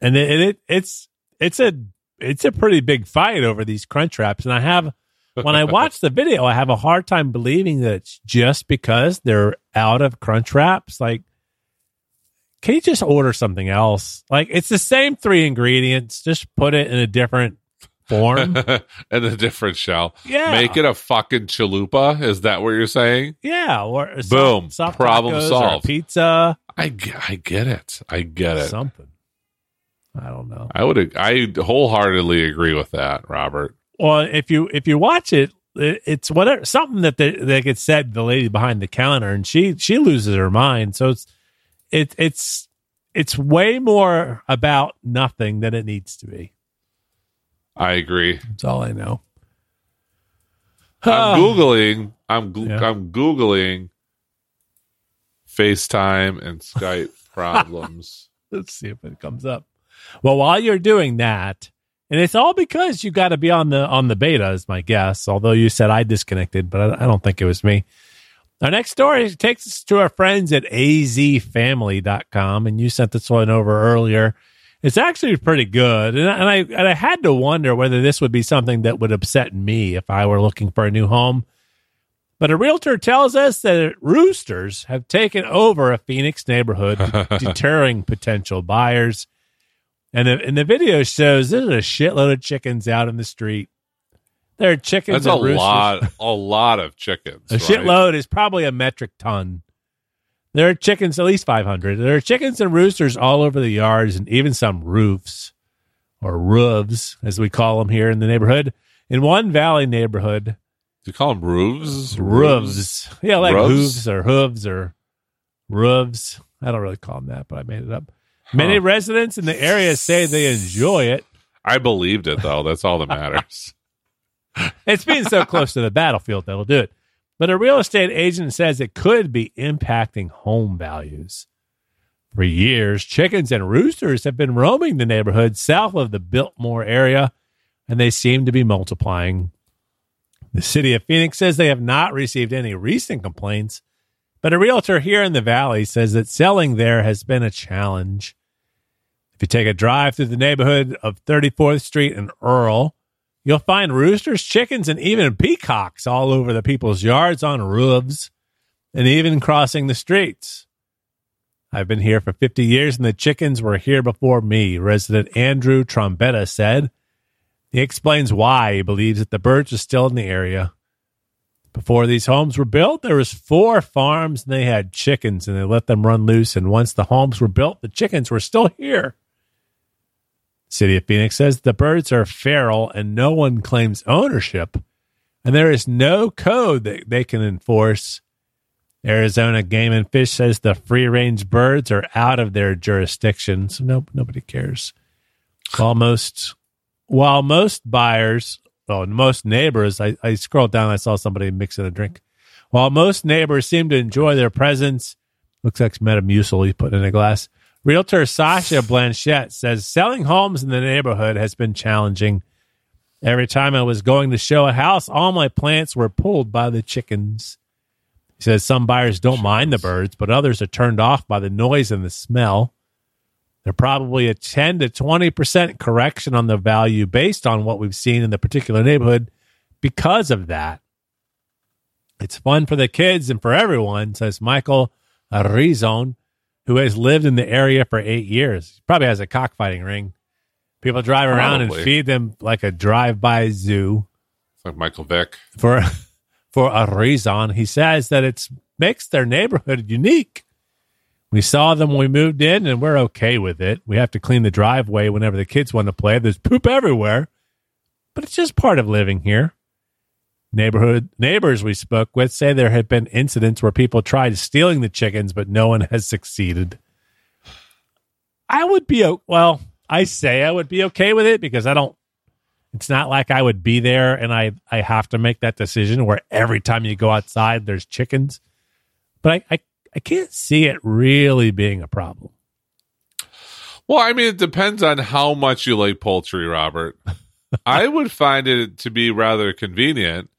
and it, it it's it's a it's a pretty big fight over these crunch wraps. And I have when I watch the video, I have a hard time believing that it's just because they're out of crunch wraps. Like, can you just order something else? Like, it's the same three ingredients, just put it in a different form. and a different shell. Yeah. Make it a fucking chalupa. Is that what you're saying? Yeah, or Boom. soft, soft Problem solved. pizza, I, I get it. I get it. something. I don't know. I would I wholeheartedly agree with that, Robert. Well, if you if you watch it, it it's whatever something that they they get said the lady behind the counter, and she she loses her mind. So it's it it's it's way more about nothing than it needs to be. I agree. That's all I know. I'm googling. I'm gl- Yeah. I'm googling FaceTime and Skype problems. Let's see if it comes up. Well, while you're doing that, And it's all because you got to be on the on the beta, is my guess. Although you said I disconnected, but I, I don't think it was me. Our next story takes us to our friends at azfamily.com, and you sent this one over earlier. It's actually pretty good, and I, and I and I had to wonder whether this would be something that would upset me if I were looking for a new home. But a realtor tells us that roosters have taken over a Phoenix neighborhood, deterring potential buyers. And the, and the video shows there's a shitload of chickens out in the street. There are chickens. That's a roosters. lot, a lot of chickens. A right? shitload is probably a metric ton. There are chickens, at least 500. There are chickens and roosters all over the yards and even some roofs or roofs, as we call them here in the neighborhood. In one valley neighborhood, Do you call them roofs? roofs. Yeah, like Roofs? hooves or hooves or roofs. I don't really call them that, but I made it up. Many Huh. residents in the area say they enjoy it. I believed it though. That's all that matters. It's being so close to the battlefield that'll do it. But a real estate agent says it could be impacting home values. For years, chickens and roosters have been roaming the neighborhood south of the Biltmore area, and they seem to be multiplying. The city of Phoenix says they have not received any recent complaints, but a realtor here in the valley says that selling there has been a challenge. If you take a drive through the neighborhood of 34th Street and Earl, You'll find roosters, chickens, and even peacocks all over the people's yards on roofs and even crossing the streets. I've been here for 50 years and the chickens were here before me, resident Andrew Trombetta said. He explains why he believes that the birds are still in the area. Before these homes were built, there was four farms and they had chickens and they let them run loose. And once the homes were built, the chickens were still here. City of Phoenix says the birds are feral and no one claims ownership, and there is no code that they can enforce. Arizona Game and Fish says the free range birds are out of their jurisdiction, so no, nobody cares. While most, while most buyers, well, most neighbors, I, I scrolled down, I saw somebody mixing a drink. While most neighbors seem to enjoy their presence, looks like Metamucil he put in a glass. Realtor Sasha Blanchette says selling homes in the neighborhood has been challenging. Every time I was going to show a house, all my plants were pulled by the chickens. He says some buyers don't mind the birds, but others are turned off by the noise and the smell. They're probably a 10 to 20% correction on the value based on what we've seen in the particular neighborhood because of that. It's fun for the kids and for everyone, says Michael Arizon who has lived in the area for eight years. Probably has a cockfighting ring. People drive around Probably. and feed them like a drive-by zoo It's like Michael Vick. for for a reason. He says that it makes their neighborhood unique. We saw them when we moved in, and we're okay with it. We have to clean the driveway whenever the kids want to play. There's poop everywhere, but it's just part of living here. Neighborhood neighbors we spoke with say there have been incidents where people tried stealing the chickens, but no one has succeeded. I would be well. I say I would be okay with it because I don't it's not like I would be there and I, I have to make that decision where every time you go outside there's chickens. But I, I, I can't see it really being a problem. Well, I mean, it depends on how much you like poultry, Robert. I would find it to be rather convenient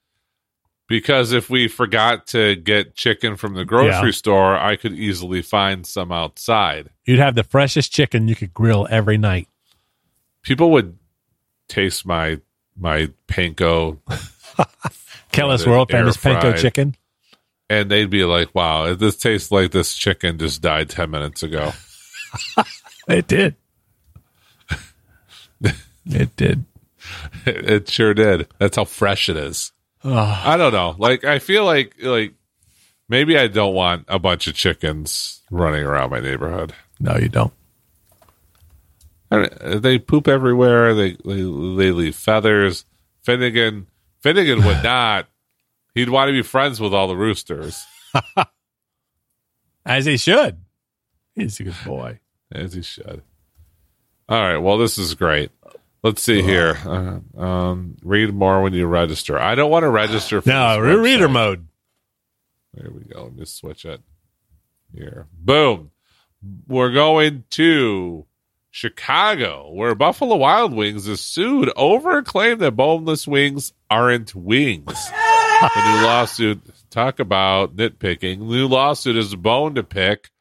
because if we forgot to get chicken from the grocery Yeah. store, I could easily find some outside. You'd have the freshest chicken you could grill every night. People would taste my my panko Kelly's World famous panko chicken. and they'd be like, "Wow, this tastes like this chicken just died 10 minutes ago." It did. it did. it sure did. That's how fresh it is. I don't know. Like I feel like like maybe I don't want a bunch of chickens running around my neighborhood. no, you don't. They poop everywhere. They, they they leave feathers. Finnegan Finnegan would not. He'd want to be friends with all the roosters, As he should. He's a good boy. as he should. All right. Well, this is great. Let's see here. Uh, um, read more when you register. I don't want to register. For No, reader mode. There we go. Let me switch it here. Boom. We're going to Chicago, where Buffalo Wild Wings is sued over a claim that boneless wings aren't wings. the new lawsuit, talk about nitpicking. The new lawsuit is a bone to pick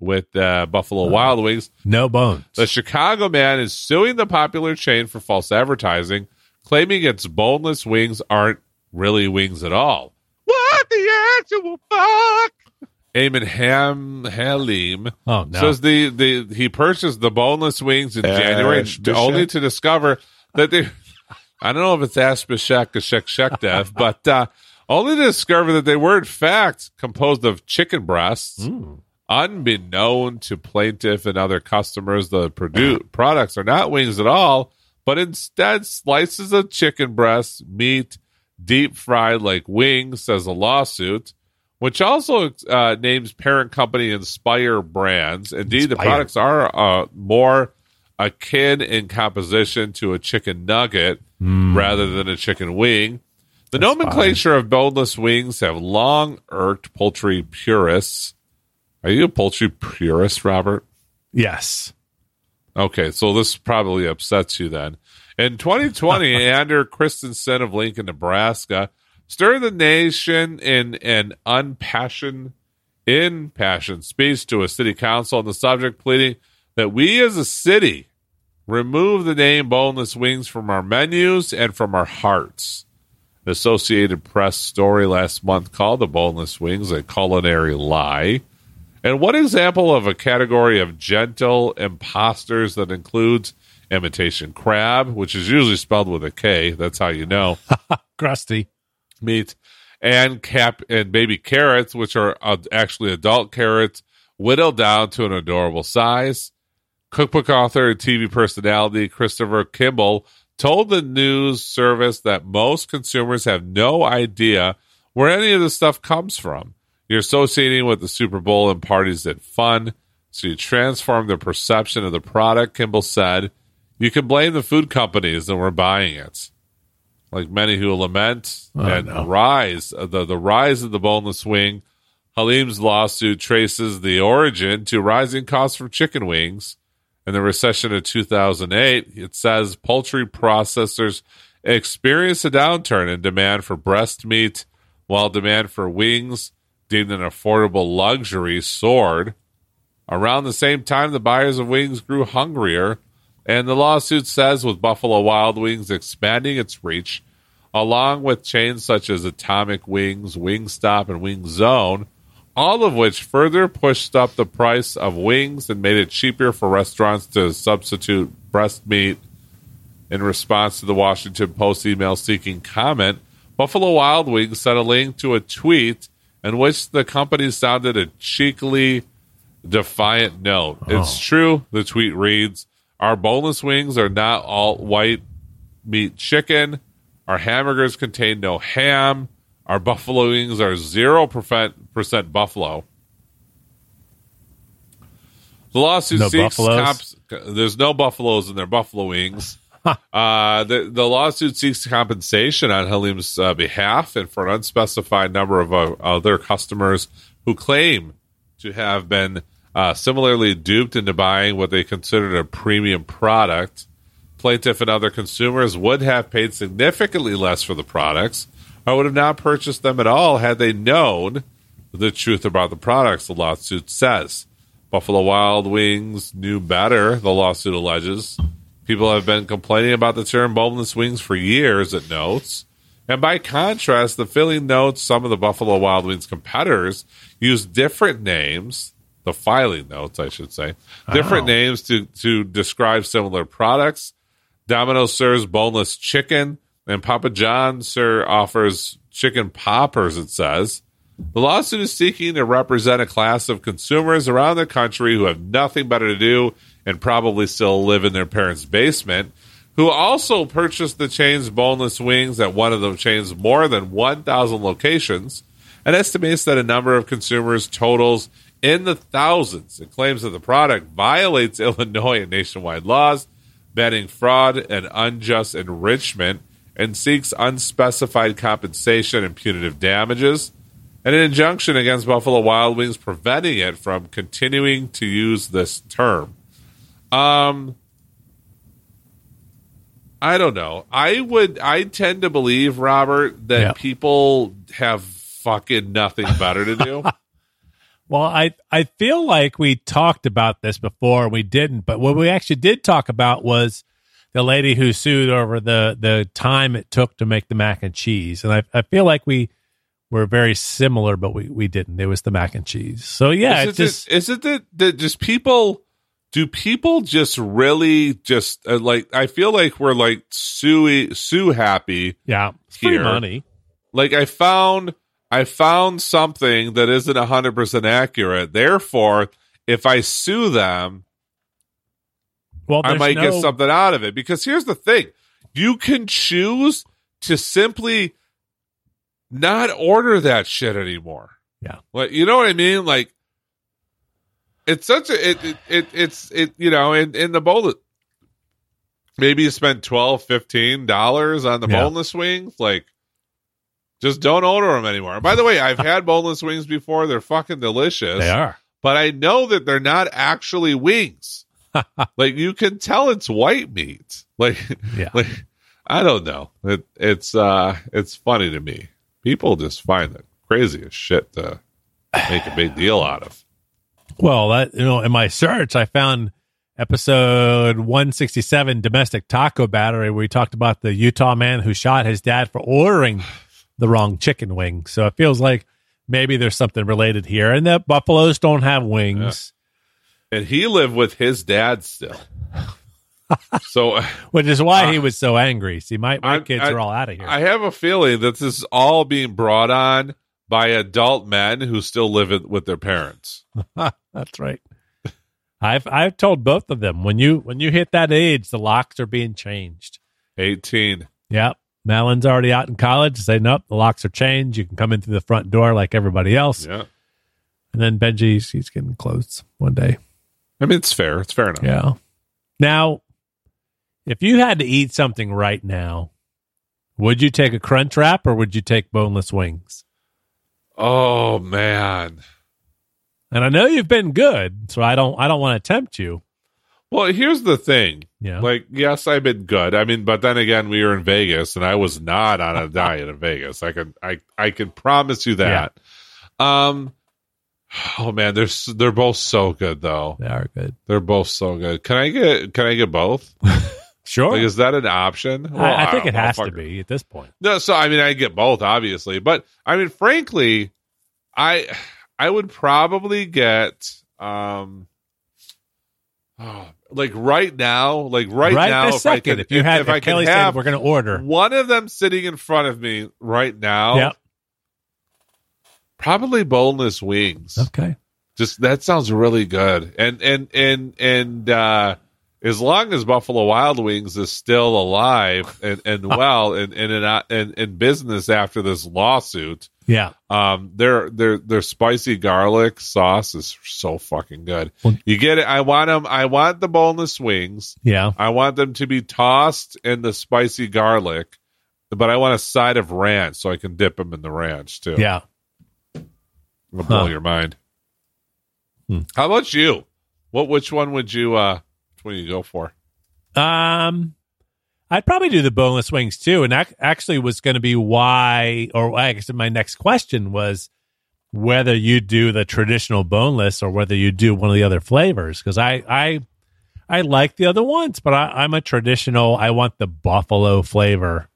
with uh, Buffalo Wild Wings. No bones. The Chicago man is suing the popular chain for false advertising, claiming its boneless wings aren't really wings at all. What the actual fuck? Eamon Ham Halim Oh, no. says the, the he purchased the boneless wings in January to, only to discover that they I don't know if it's Aspishek or Shek Shekdev, but uh, only to discover that they were in fact composed of chicken breasts. Unbeknown to plaintiff and other customers, the produ- products are not wings at all, but instead slices of chicken breast meat, deep fried like wings, says a lawsuit, which also uh, names parent company Inspire Brands. Indeed, the products are uh, more akin in composition to a chicken nugget rather than a chicken wing. The nomenclature of boneless wings have long irked poultry purists. Are you a poultry purist, Robert? yes. Okay, so this probably upsets you then. In 2020, Ander Christensen of Lincoln, Nebraska, stirred the nation in an unpassioned, impassioned speech to a city council on the subject, pleading that we as a city remove the name boneless wings from our menus and from our hearts. The Associated Press story last month called the boneless wings a culinary lie. And what example of a category of gentle imposters that includes imitation crab, which is usually spelled with a K, that's how you know, Crusty. meat, and cap and baby carrots, which are uh, actually adult carrots, whittled down to an adorable size. Cookbook author and TV personality Christopher Kimball told the news service that most consumers have no idea where any of this stuff comes from. You're associating with the Super Bowl and parties at fun, so you transform the perception of the product, Kimball said. You can blame the food companies that were buying it. Like many who lament and no. rise the, the rise of the boneless wing, Halim's lawsuit traces the origin to rising costs for chicken wings. In the recession of 2008, it says poultry processors experienced a downturn in demand for breast meat, while demand for wings, deemed an affordable luxury, soared. Around the same time, the buyers of wings grew hungrier, and the lawsuit says with Buffalo Wild Wings expanding its reach, along with chains such as Atomic Wings, Wingstop, and Wing Zone, all of which further pushed up the price of wings and made it cheaper for restaurants to substitute breast meat. In response to the Washington Post email seeking comment, Buffalo Wild Wings sent a link to a tweet in which the company sounded a cheekily defiant note. Oh. It's true, the tweet reads Our boneless wings are not all white meat chicken. Our hamburgers contain no ham. Our buffalo wings are 0% buffalo. The lawsuit No seeks buffaloes? comps- there's no buffaloes in their buffalo wings. uh, the, the lawsuit seeks compensation on Halim's uh, behalf and for an unspecified number of uh, other customers who claim to have been uh, similarly duped into buying what they considered a premium product. Plaintiff and other consumers would have paid significantly less for the products or would have not purchased them at all had they known the truth about the products, the lawsuit says. Buffalo Wild Wings knew better, the lawsuit alleges. People have been complaining about the term boneless wings for years, it notes. And by contrast, the filling notes some of the Buffalo Wild Wings competitors use different names, the filing notes, I should say, different Oh. names to, to describe similar products. Domino's serves boneless chicken, and Papa John sir offers chicken poppers, it says. The lawsuit is seeking to represent a class of consumers around the country who have nothing better to do and probably still live in their parents' basement, who also purchased the chain's boneless wings at one of the chain's more than 1,000 locations, and estimates that a number of consumers totals in the thousands. It claims that the product violates Illinois and nationwide laws, banning fraud and unjust enrichment, and seeks unspecified compensation and punitive damages and an injunction against Buffalo Wild Wings preventing it from continuing to use this term. Um, I don't know. I would. I tend to believe Robert that Yeah. people have fucking nothing better to do. Well, I I feel like we talked about this before we didn't, but what we actually did talk about was the lady who sued over the the time it took to make the mac and cheese, and I I feel like we were very similar, but we we didn't. It was the mac and cheese. So yeah, is it's it, just is it that, that just people? Do people just really just uh, like? I feel like we're like sue sue happy. yeah, it's free here. money. Like I found I found something that isn't hundred percent accurate. Therefore, if I sue them, Well, I might no- get something out of it. Because here's the thing you can choose to simply not order that shit anymore. Yeah. Like, you know what I mean? Like, it's such a, it, it, it it's, it, you know, in, in the bowl, maybe you spend 12 $15 on the Yeah. boneless wings. Like, just don't order them anymore. By the way, I've had boneless wings before. They're fucking delicious They are. but I know that they're not actually wings. like you can tell it's white meat. Like, Yeah. like I don't know. It, it's uh, it's funny to me. People just find it crazy as shit to make a big deal out of. Well, that you know, in my search, I found episode 167, domestic taco battery, where we talked about the Utah man who shot his dad for ordering the wrong chicken wing. So it feels like maybe there's something related here, and that buffaloes don't have wings, And he lived with his dad still. so which is why he was so angry. See, my, my kids I- are all out of here. I have a feeling that this is all being brought on by adult men who still live with their parents. That's right. I've I've told both of them when you when you hit that age, the locks are being changed. 18. Yep. Malin's already out in college. Say, nope, the locks are changed. You can come in through the front door like everybody else. Yeah. And then Benji's he's getting close one day. I mean, it's fair. It's fair enough. Yeah. Now, if you had to eat something right now, would you take a crunch wrap or would you take boneless wings? Oh, man. And I know you've been good, so I don't I don't want to tempt you. Well, here's the thing. Yeah. Like, yes, I've been good. I mean, but then again, we were in Vegas, and I was not on a diet in Vegas. I can, I, I can promise you that. Um, oh man, they're they're both so good though. They are good. They're both so good. Can I get can I get both? Sure. Like, is that an option? Well, I, I think don't it has to be at this point. No, so I mean, I get both, obviously, but I mean, frankly, I I would probably get um, oh, like right now, like right, Right, now, if I second, could, if you had if, I if Kelly have said we're going to order. one of them sitting in front of me right now, Yep. probably boneless wings. Okay. Just that sounds really good, and and and and uh, as long as Buffalo Wild Wings is still alive and, and well and and in, in in business after this lawsuit, Yeah. um, their their their spicy garlic sauce is so fucking good. Well- You get it. I want them. I want the boneless wings. Yeah. I want them to be tossed in the spicy garlic, but I want a side of ranch so I can dip them in the ranch too. Yeah. It'll blow your mind. Hmm. How about you? What which one would you uh which one you go for? Um, I'd probably do the boneless wings too, and that actually was going to be why, or I guess my next question was whether you do the traditional boneless or whether you do one of the other flavors. Because I, I, I like the other ones, but I, I'm a traditional. I want the buffalo flavor.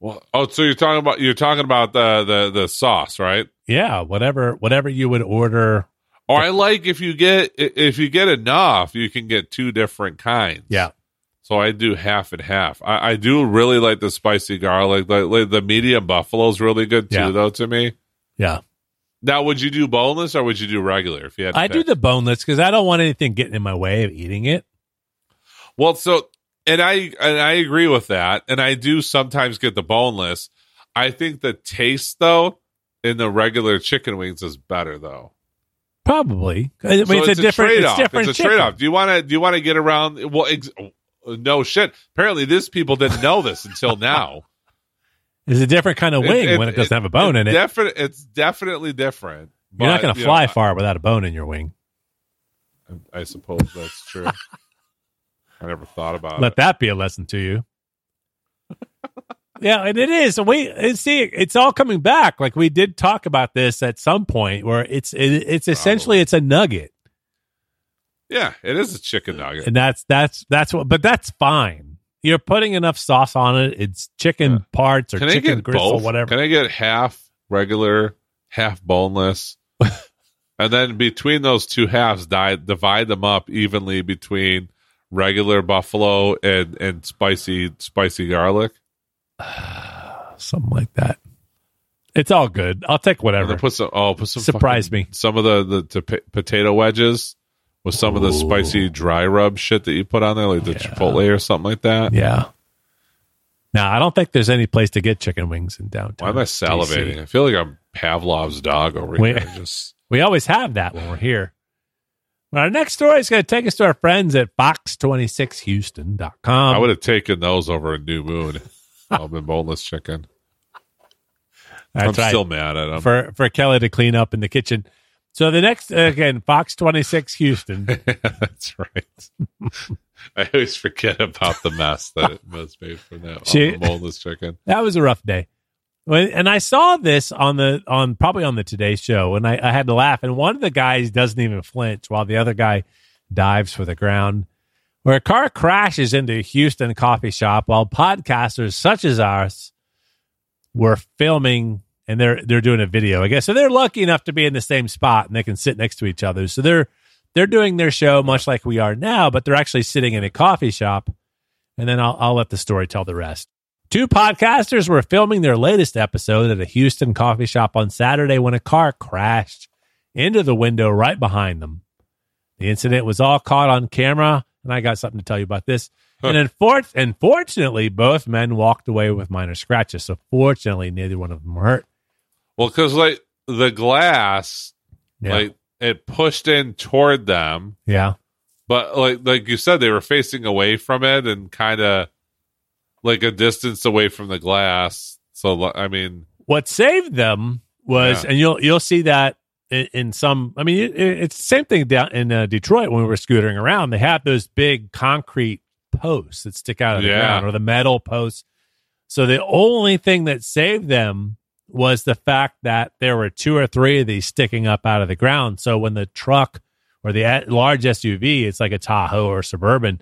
Well, oh, so you're talking about you're talking about the the the sauce, right? Yeah, whatever, whatever you would order. Or I like if you get if you get enough, you can get two different kinds. Yeah, So I do half and half. I, I do really like the spicy garlic. The, like the medium buffalo is really good too, Yeah. though. To me. yeah. Now, would you do boneless or would you do regular? If you had, I do the boneless because I don't want anything getting in my way of eating it. Well, so and I and I agree with that, and I do sometimes get the boneless. I think the taste though in the regular chicken wings is better though. Probably. I mean, So it's, a different. It's trade-off. different. It's a trade off. Do you want to? Do you want to get around? Well, ex- no shit. Apparently, these people didn't know this until now. It's a different kind of wing when it doesn't have a bone in it. Defi- it's definitely different. You're not going to fly know, far without a bone in your wing. I, I suppose that's true. I never thought about Let it. Let that be a lesson to you. Yeah, and it is. We and see, it's all coming back. Like we did talk about this at some point, where it's it, it's essentially it's a nugget, Yeah, it is a chicken nugget. and that's that's that's what. But that's fine. You're putting enough sauce on it. It's chicken Yeah. parts or Can chicken gristle, both? whatever. Can I get half regular, half boneless? and then between those two halves, di- divide them up evenly between regular buffalo and and spicy spicy garlic. Something like that. It's all good. I'll take whatever. put some oh put some Surprise fucking- me. Some of the the, the p- potato wedges with some of the spicy dry rub shit that you put on there, like the Yeah. chipotle or something like that. Yeah. Now I don't think there's any place to get chicken wings in downtown. Why am I DC. salivating? I feel like I'm Pavlov's dog over Wait. here. Just We always have that when we're here. But our next story is going to take us to our friends at fox26houston.com. I would have taken those over a new moon. Almond boneless chicken. That's I'm right. still mad at them. for for Kelly to clean up in the kitchen. So the next again, Fox 26 Houston. That's right. I always forget about the mess that it was made from that She- boneless chicken. That was a rough day. When, and I saw this on the on probably on the Today Show, and I, I had to laugh. And one of the guys doesn't even flinch, while the other guy dives for the ground. Where a car crashes into a Houston coffee shop while podcasters such as ours were filming, and they're they're doing a video. I guess so. They're lucky enough to be in the same spot, and they can sit next to each other. So they're they're doing their show much like we are now, but they're actually sitting in a coffee shop. And then I'll I'll let the story tell the rest. Two podcasters were filming their latest episode at a Houston coffee shop on Saturday when a car crashed into the window right behind them. The incident was all caught on camera, and I got something to tell you about this. And then fourth, and fortunately, both men walked away with minor scratches. So fortunately, neither one of them were hurt. Well, because like the glass, Yeah, like it pushed in toward them, yeah, but like like you said, they were facing away from it and kind of like a distance away from the glass. So I mean, what saved them was, Yeah. and you'll you'll see that in, in some. I mean, it, it's the same thing down in uh, Detroit when we were scootering around. They have those big concrete posts that stick out of the Yeah. ground, or the metal posts. So the only thing that saved them was the fact that there were two or three of these sticking up out of the ground. So when the truck or the large SUV, it's like a Tahoe or Suburban,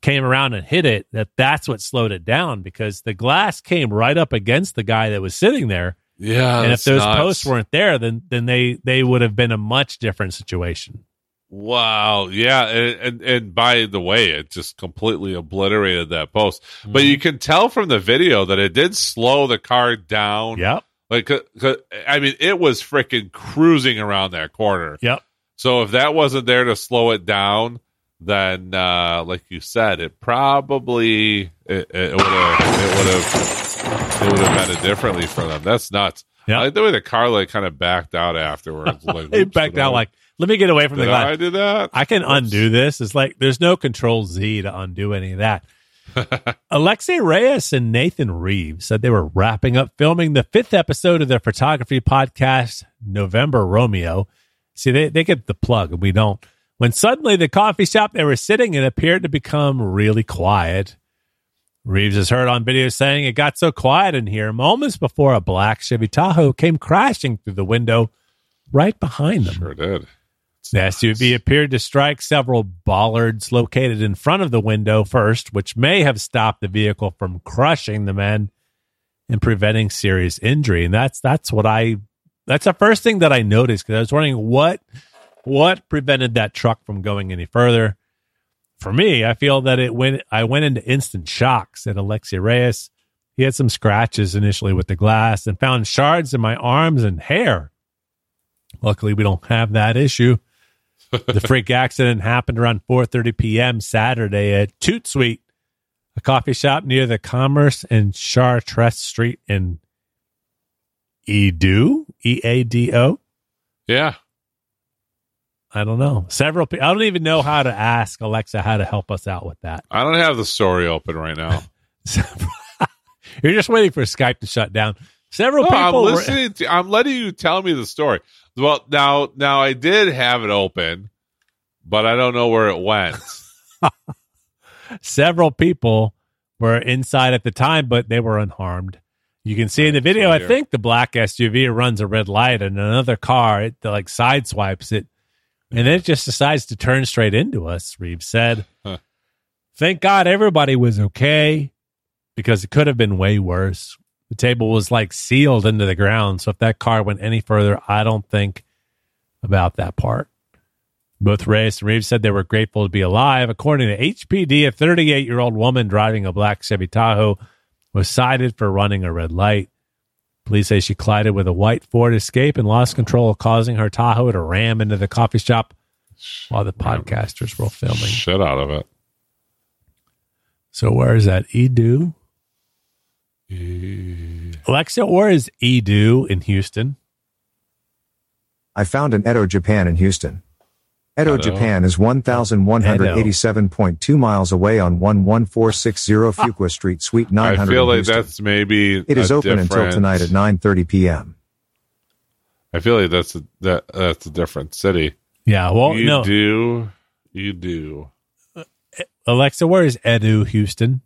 came around and hit it, that that's what slowed it down because the glass came right up against the guy that was sitting there yeah. and if those nuts. posts weren't there, then then they they would have been a much different situation. Wow. Yeah. And, and and by the way, it just completely obliterated that post. But you mm-hmm. can tell from the video that it did slow the car down. Yep, Like, 'cause- 'cause, I mean, it was freaking cruising around that corner. yep. So if that wasn't there to slow it down, then, uh, like you said, it probably it would have it would have it would have ended differently for them. That's nuts. Yeah. I like the way the car like kind of backed out afterwards. Like, They oops, backed did I- out like, let me get away from the did glass. I do that? I can Oops. undo this. It's like there's no control Z to undo any of that. Alexei Reyes and Nathan Reeves said they were wrapping up filming the fifth episode of their photography podcast, November Romeo. See, they, they get the plug and we don't. When suddenly the coffee shop they were sitting in appeared to become really quiet. Reeves is heard on video saying it got so quiet in here moments before a black Chevy Tahoe came crashing through the window right behind them. Sure did. The SUV appeared to strike several bollards located in front of the window first, which may have stopped the vehicle from crushing the men and preventing serious injury. And that's that's what I that's the first thing that I noticed because I was wondering what what prevented that truck from going any further. For me, I feel that it went I went into instant shocks said Alexia Reyes. He had some scratches initially with the glass and found shards in my arms and hair. Luckily, we don't have that issue. the freak accident happened around 4:30 p.m. Saturday at Tout Suite, a coffee shop near the Commerce and Chartres Street in EaDo, E A D O. Yeah. I don't know. Several people. I don't even know how to ask Alexa how to help us out with that. I don't have the story open right now. You're just waiting for Skype to shut down. Several No, I'm people. were- listening. To, I'm letting you tell me the story. Well, now, now I did have it open, but I don't know where it went. Several people were inside at the time, but they were unharmed. You can see in the video, I think the black SUV runs a red light and another car, it like sideswipes it. And then it just decides to turn straight into us, Reeves said. Huh. Thank God everybody was okay because it could have been way worse. The table was like sealed into the ground. So if that car went any further, I don't think about that part. Both Reyes and Reeves said they were grateful to be alive. According to HPD, a 38 year old woman driving a black Chevy Tahoe was cited for running a red light. Police say she collided with a white Ford Escape and lost control, causing her Tahoe to ram into the coffee shop while the podcasters were filming. Shit out of it. So where is that? EaDo? Alexa, where is EaDo in Houston? I found an Edo, Japan in Houston. Edo, Edo. Japan is 1,187.2 miles away on 11460 ah. Fuqua Street, Suite 900 I feel like Houston. that's maybe. It is a open until tonight at 9:30 p.m. I feel like that's a that that's a different city. Yeah, well, you no. do, you do. Uh, Alexa, where is EaDo, Houston?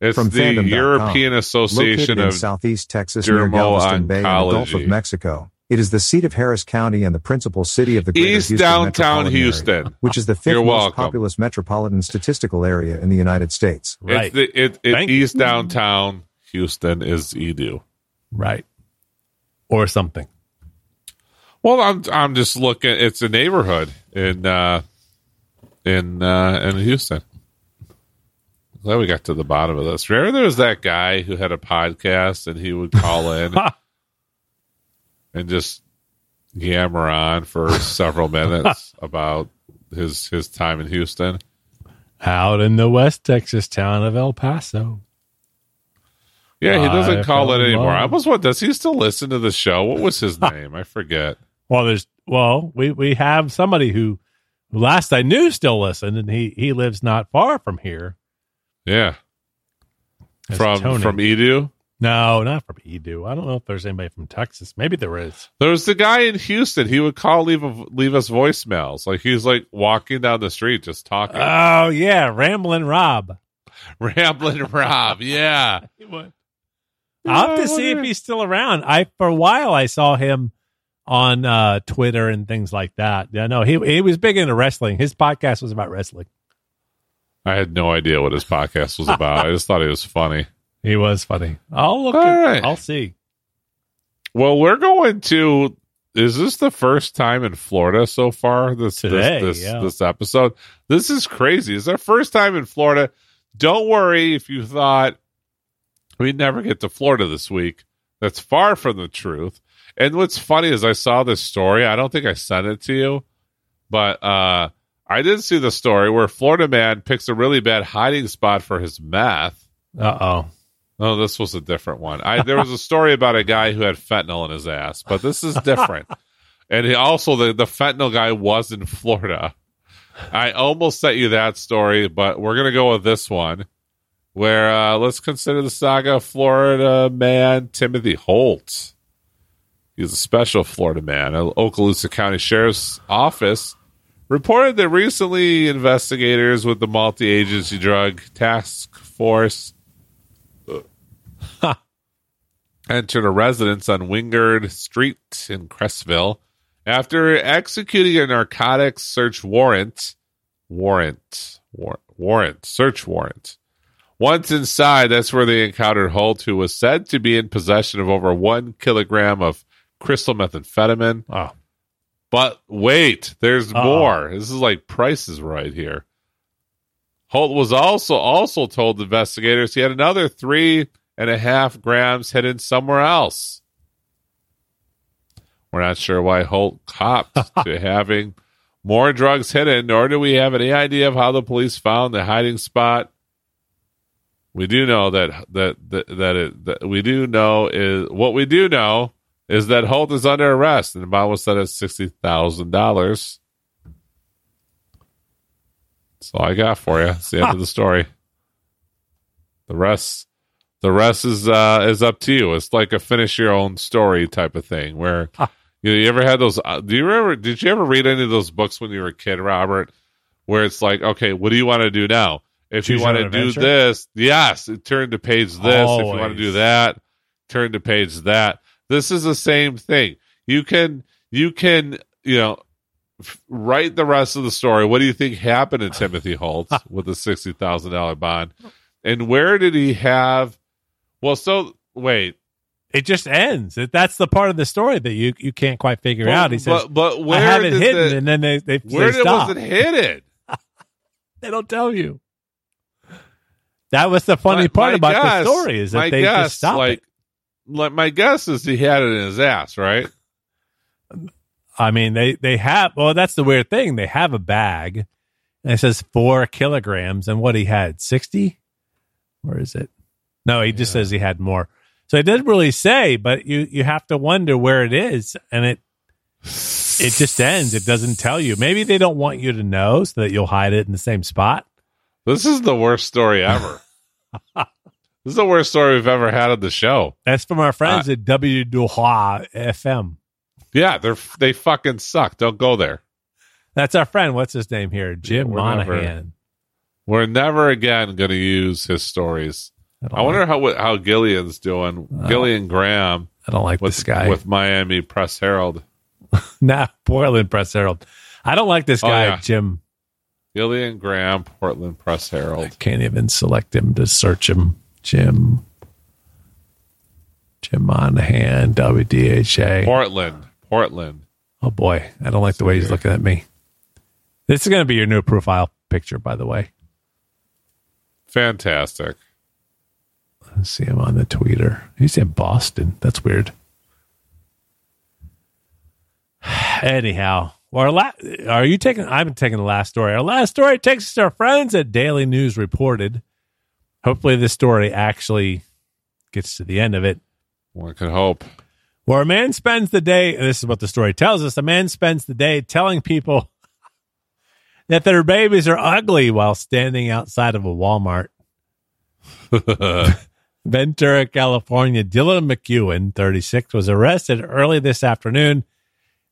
It's From the fandom.com. European Located Association in of southeast Texas near Galveston Bay in the Gulf of Mexico. It is the seat of Harris County and the principal city of the greater East Houston downtown metropolitan area, Houston. which is the fifth You're most welcome. populous metropolitan statistical area in the United States. Right. It's the it, it Thank you. East downtown Houston is EaDo. Right. Or something. Well, I'm I'm just looking. It's a neighborhood in uh, in uh, in Houston. Glad we got to the bottom of this. Remember, there was that guy who had a podcast, and he would call in and just yammer on for several minutes about his his time in Houston. Out in the West Texas town of El Paso. Yeah, he doesn't I call it anymore. love. I was what? Does he still listen to the show? What was his name? I forget. Well, there's well, we we have somebody who last I knew still listened, and he he lives not far from here. Yeah, That's from Tony. from EaDo. No, not from EaDo. I don't know if there's anybody from Texas. Maybe there is. There was the guy in Houston. He would call, leave a, leave us voicemails. Like he's like walking down the street, just talking, Oh yeah, rambling Rob. rambling. Rob, yeah, I'll have to see if he's still around. I for a while I saw him on uh, Twitter and things like that. Yeah, no, he he was big into wrestling. His podcast was about wrestling. I had no idea what his podcast was about. I just thought it was funny. He was funny. I'll look. All at, right. I'll see. Well, we're going to. Is this the first time in Florida so far? This Today, this this, yeah. this episode. This is crazy. It's our first time in Florida. Don't worry if you thought we'd never get to Florida this week. That's far from the truth. And what's funny is I saw this story. I don't think I sent it to you, but uh, I did see the story where Florida man picks a really bad hiding spot for his meth. Uh oh. Oh, this was a different one. I there was a story about a guy who had fentanyl in his ass, but this is different. and he also the the fentanyl guy was in Florida. I almost sent you that story, but we're gonna go with this one, where uh, let's consider the saga of Florida man Timothy Holt. He's a special Florida man. A Okaloosa County Sheriff's Office reported that recently investigators with the multi-agency drug task force entered a residence on Wingard Street in Crestview after executing a narcotics search warrant. Warrant. War- warrant. Search warrant. Once inside, that's where they encountered Holt, who was said to be in possession of over one kilogram of crystal methamphetamine. Oh. Ah. But wait, there's Uh-oh. more. This is like prices right here. Holt was also also told investigators he had another three and a half grams hidden somewhere else. We're not sure why Holt copped to having more drugs hidden, nor do we have any idea of how the police found the hiding spot. We do know that that that, that, it, that we do know is what we do know is that Holt is under arrest and the bond was set at sixty thousand dollars. That's all I got for you. It's the end of the story. The rest, the rest is uh, is up to you. It's like a finish your own story type of thing. Where you, know, you ever had those? Uh, do you ever? Did you ever read any of those books when you were a kid, Robert? where it's like, okay, what do you want to do now? If Choose you want to do this, yes, turn to page this. If you want to do that, turn to page that. This is the same thing. You can you can you know write the rest of the story. What do you think happened to Timothy Holt with the sixty thousand dollar bond, and where did he have? Well, so wait, It just ends. That's the part of the story that you you can't quite figure but, out. He says, but, but where "I have it hidden," and then they they, where they did, stop. was it hidden? They don't tell you. That was the funny My- part my about guess- the story is that they guess, just stop like, it. like my guess is he had it in his ass, right? I mean, they they have. Well, that's the weird thing. They have a bag, and it says four kilograms, and what he had sixty. Where is it? No, he just says he had more. So it didn't really say, but you you have to wonder where it is, and it it just ends. It doesn't tell you. Maybe they don't want you to know, so that you'll hide it in the same spot. This is the worst story ever. this is the worst story we've ever had on the show. That's from our friends uh, at WDHA FM. Yeah, they're they fucking suck. Don't go there. That's our friend. What's his name here? Jim we're never- Monahan. We're never again going to use his stories. Don't I wonder like, how how Gillian's doing. Uh, Gillian Graham I don't like with this guy. with Miami Press Herald. nah, Portland Press Herald. I don't like this Oh, guy, yeah. Jim. Gillian Graham, Portland Press Herald. Can't even select him to search him. Jim. Jim Monahan, WDHA. Portland, Portland. Oh boy, I don't like the way he's looking at me. This is going to be your new profile picture, by the way. Fantastic. See him on the tweeter. He's in Boston. That's weird. Anyhow, our la- are you taking? I've been taking the last story. Our last story takes us to our friends at Daily News reported. Hopefully, this story actually gets to the end of it. One could hope. Where a man spends the day, and this is what the story tells us, a man spends the day telling people that their babies are ugly while standing outside of a Walmart. Ventura, California, Dylan McEwen, 36, was arrested early this afternoon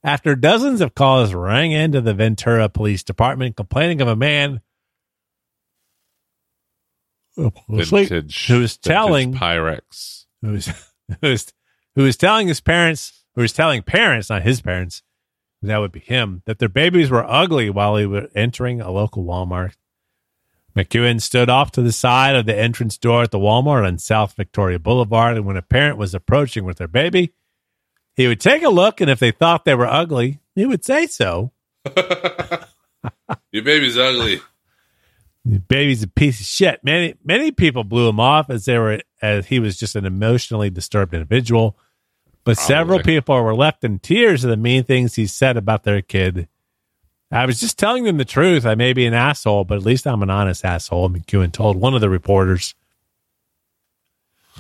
after dozens of calls rang into the Ventura Police Department complaining of a man who was, Vintage. who was telling Pyrex. who was who was who was telling his parents, who was telling parents, not his parents, that would be him, that their babies were ugly while he was entering a local Walmart. McEwen stood off to the side of the entrance door at the Walmart on South Victoria Boulevard, and when a parent was approaching with their baby, he would take a look, and if they thought they were ugly, he would say so. Your baby's ugly. The baby's a piece of shit. Many many people blew him off as they were as he was just an emotionally disturbed individual. But several people were left in tears of the mean things he said about their kid. I was just telling them the truth. I may be an asshole, but at least I'm an honest asshole, McEwen told one of the reporters.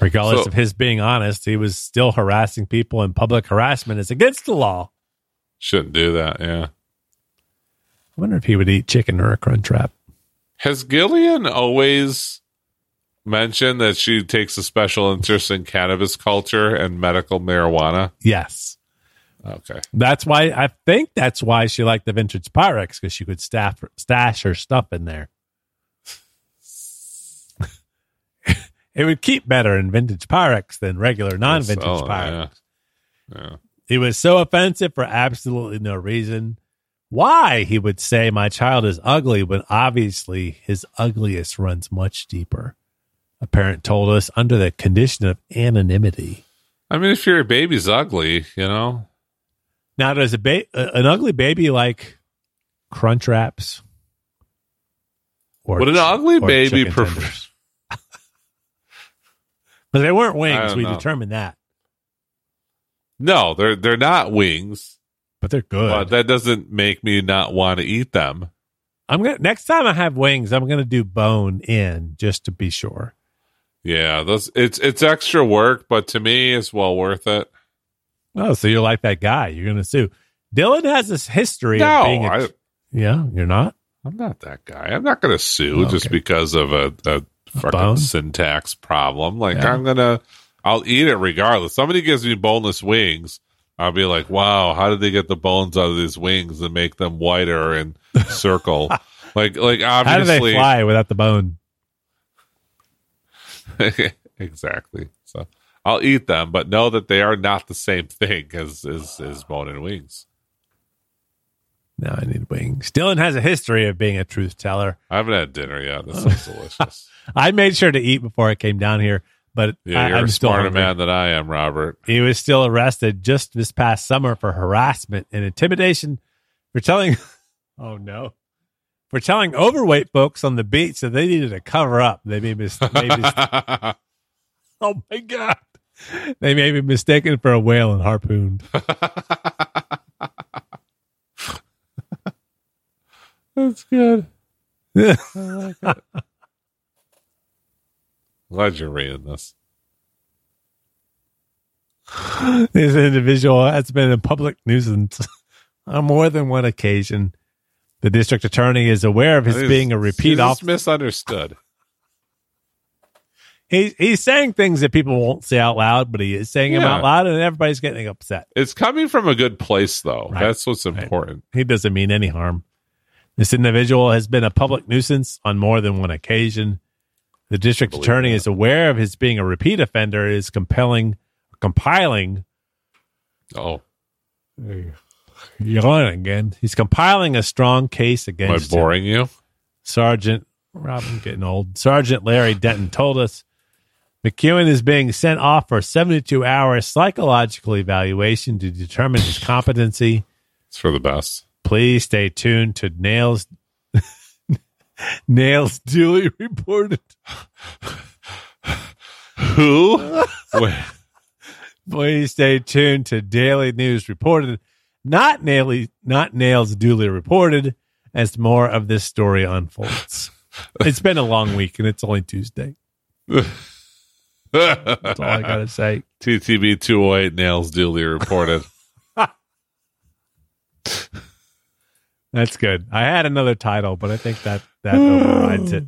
Regardless So- of his being honest, he was still harassing people, and public harassment is against the law. Shouldn't do that. Yeah. I wonder if he would eat chicken or a crunch wrap. Has Gillian always mentioned that she takes a special interest in cannabis culture and medical marijuana? Yes. Okay. That's why I think that's why she liked the vintage Pyrex because she could staff, stash her stuff in there. it would keep better in vintage Pyrex than regular non-vintage Oh, Pyrex. yeah. Yeah. It was so offensive for absolutely no reason. Why he would say my child is ugly when obviously his ugliest runs much deeper. A parent told us under the condition of anonymity. I mean, if your baby's ugly, you know, Now, does a ba- an ugly baby like crunch wraps? Or Would an ugly baby prefer- But they weren't wings. We know. determined that, no, they're they're not wings, but they're good. but that doesn't make me not want to eat them. I'm gonna next time I have wings, I'm gonna do bone in just to be sure. Yeah, those it's it's extra work, but to me, it's well worth it. Oh, so you're like that guy? You're gonna sue? Dylan has this history No, of being. A, I, yeah, you're not. I'm not that guy. I'm not going to sue Oh, just because of a, a fucking bone? syntax problem. Like Yeah. I'm gonna, I'll eat it regardless. Somebody gives me boneless wings, I'll be like, wow, how did they get the bones out of these wings and make them whiter and circle? Like like obviously, How do they fly without the bone? exactly. So I'll eat them, but know that they are not the same thing as as, as bone and wings. Now I need wings. Dylan has a history of being a truth teller. I haven't had dinner yet. This sounds delicious. I made sure to eat before I came down here, but Yeah, I, you're I'm a still smarter man than I am, Robert. He was still arrested just this past summer for harassment and intimidation for telling, oh no, for telling overweight folks on the beach that they needed to cover up. They may mis- mis- oh my god, they may be mistaken for a whale and harpooned. That's good. Glad you're reading this. this individual has been a public nuisance on more than one occasion. The district attorney is aware of his being a repeat officer. misunderstood. He, he's saying things that people won't say out loud, but he is saying them out loud, and everybody's getting upset. It's coming from a good place, though. Right. That's what's Right. important. He doesn't mean any harm. This individual has been a public nuisance on more than one occasion. The district attorney that. is aware of his being a repeat offender, is compelling, compiling, Oh, yawn again. He's compiling a strong case against. am I against him. boring you? Sergeant Robin getting old. Sergeant Larry Denton told us McEwen is being sent off for 72 hour psychological evaluation to determine his competency. It's for the best. Please stay tuned to Nails Nails duly reported. Who? Please stay tuned to Daily News reported, not Naily, not Nails duly reported, as more of this story unfolds. It's been a long week and it's only Tuesday. That's all I gotta say. TTB 208 nails duly reported. That's good. I had another title, but I think that that overrides it.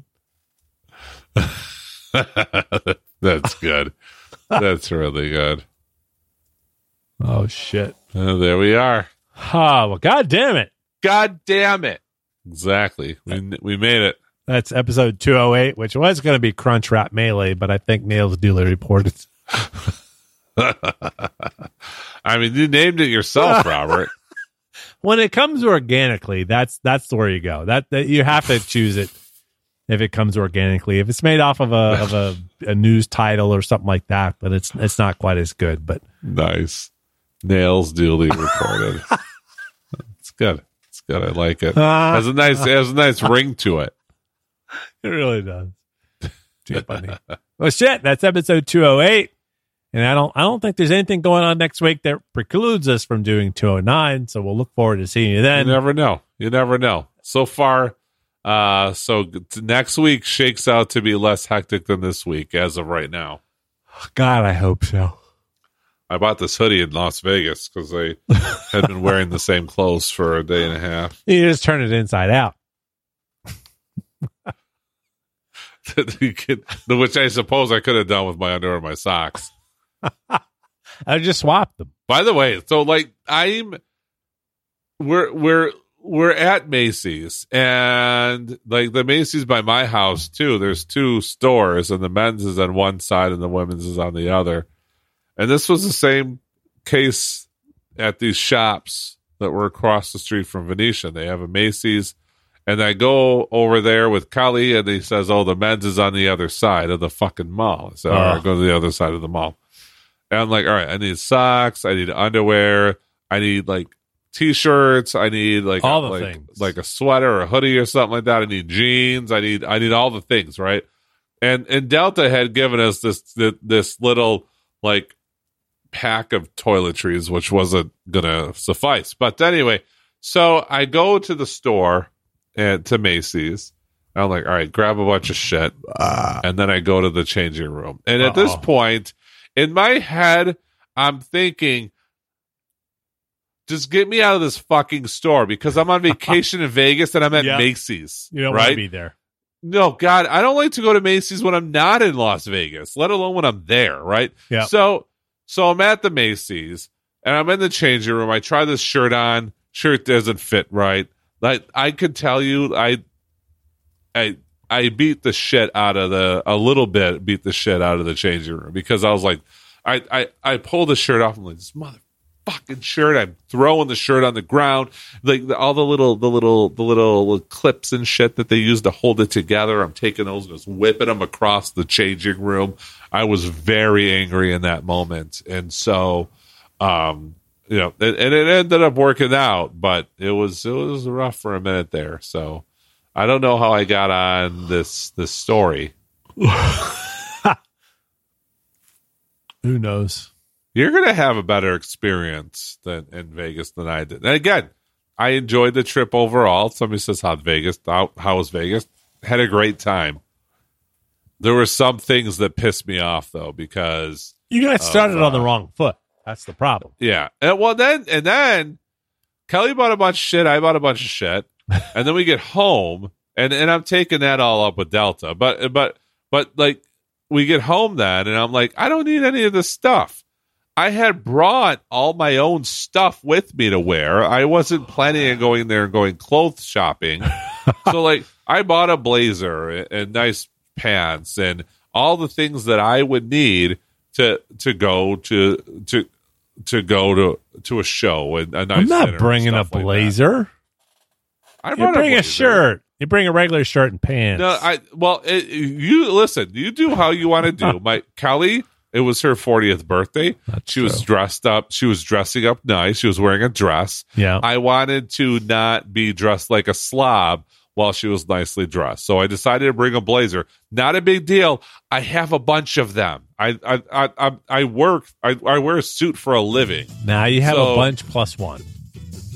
That's good. That's really good. Oh shit! Uh, there we are. Oh well, god damn it! God damn it. Exactly. We we made it. That's episode two hundred eight, which was going to be Crunch Wrap Melee, but I think Nails duly reported. I mean, you named it yourself, Robert. When it comes organically, that's that's where you go. That, that you have to choose it if it comes organically. If it's made off of a of a, a news title or something like that, but it's it's not quite as good. But nice. Nails duly reported. it's good. It's good. I like it. Ah. has a nice it has a nice ring to it. It really does. Too funny. well, shit, that's episode two hundred eight, and I don't, I don't think there's anything going on next week that precludes us from doing two hundred nine. So we'll look forward to seeing you then. You never know. You never know. So far, uh, so next week shakes out to be less hectic than this week as of right now. God, I hope so. I bought this hoodie in Las Vegas because I had been wearing the same clothes for a day and a half. You just turn it inside out. You could- Which I suppose I could have done with my underwear and my socks. I just swapped them. By the way, so like I'm we're we're we're at Macy's and like the Macy's by my house too. There's two stores and the men's is on one side and the women's is on the other. And this was the same case at these shops that were across the street from Venetian. They have a Macy's and I go over there with Kali and he says, Oh, the men's is on the other side of the fucking mall. So I go to the other side of the mall. And I'm like, all right, I need socks, I need underwear, I need like t-shirts, I need like All a, the like, things. like a sweater or a hoodie or something like that. I need jeans, I need I need all the things, right? And and Delta had given us this this, this little like pack of toiletries, which wasn't gonna suffice. But anyway, so I go to the store and to Macy's. I'm like, all right, grab a bunch of shit, ah. and then I go to the changing room. And at this Uh-oh. point, in my head, I'm thinking, just get me out of this fucking store because I'm on vacation in Vegas and I'm at. Macy's. You don't want right? to be there. No, God, I don't like to go to Macy's when I'm not in Las Vegas, let alone when I'm there, right? Yeah. So, so I'm at the Macy's and I'm in the changing room. I try this shirt on. Shirt doesn't fit right. Like I could tell you, I I I beat the shit out of the a little bit beat the shit out of the changing room because I was like I I I pulled the shirt off. I'm like this motherfucking shirt. I'm throwing the shirt on the ground. Like all the little the little the little clips and shit that they use to hold it together. I'm taking those and just whipping them across the changing room. I was very angry in that moment, and so um you know, and, it ended up working out, but it was it was rough for a minute there. So I don't know how I got on this this story. Who knows? You're gonna have a better experience than in Vegas than I did. And again, I enjoyed the trip overall. Somebody says how Vegas how, how was Vegas? Had a great time. There were some things that pissed me off though because You guys started uh, on the wrong foot. That's the problem. Yeah. And well then and then Kelly bought a bunch of shit, I bought a bunch of shit. and then we get home and and I'm taking that all up with Delta. But but but like we get home then and I'm like, I don't need any of this stuff. I had brought all my own stuff with me to wear. I wasn't planning on going there and going clothes shopping. so like I bought a blazer and, and nice pants and all the things that I would need to to go to to to go to to a show and a nice I'm not bringing a stuff like blazer. I you bring a, blazer. shirt. You bring a regular shirt and pants. No, I well, it, you listen. You do how you want to do. My Kelly, it was her 40th birthday. That's she was dressed up. She was dressing up nice. She was wearing a dress. yeah. I wanted to not be dressed like a slob while she was nicely dressed. So I decided to bring a blazer. Not a big deal. I have a bunch of them. I I I I, I work. I, I wear a suit for a living. now you have So- a bunch plus one.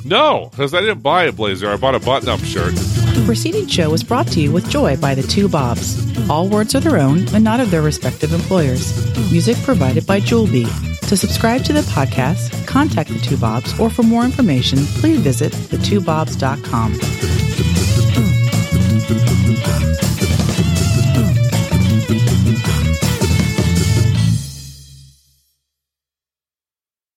No, because I didn't buy a blazer. I bought a button-up shirt. The preceding show was brought to you with joy by the two Bobs. All words are their own and not of their respective employers. Music provided by Jewelbee. To subscribe to the podcast, contact the two Bobs, or for more information, please visit thetwobobs.com.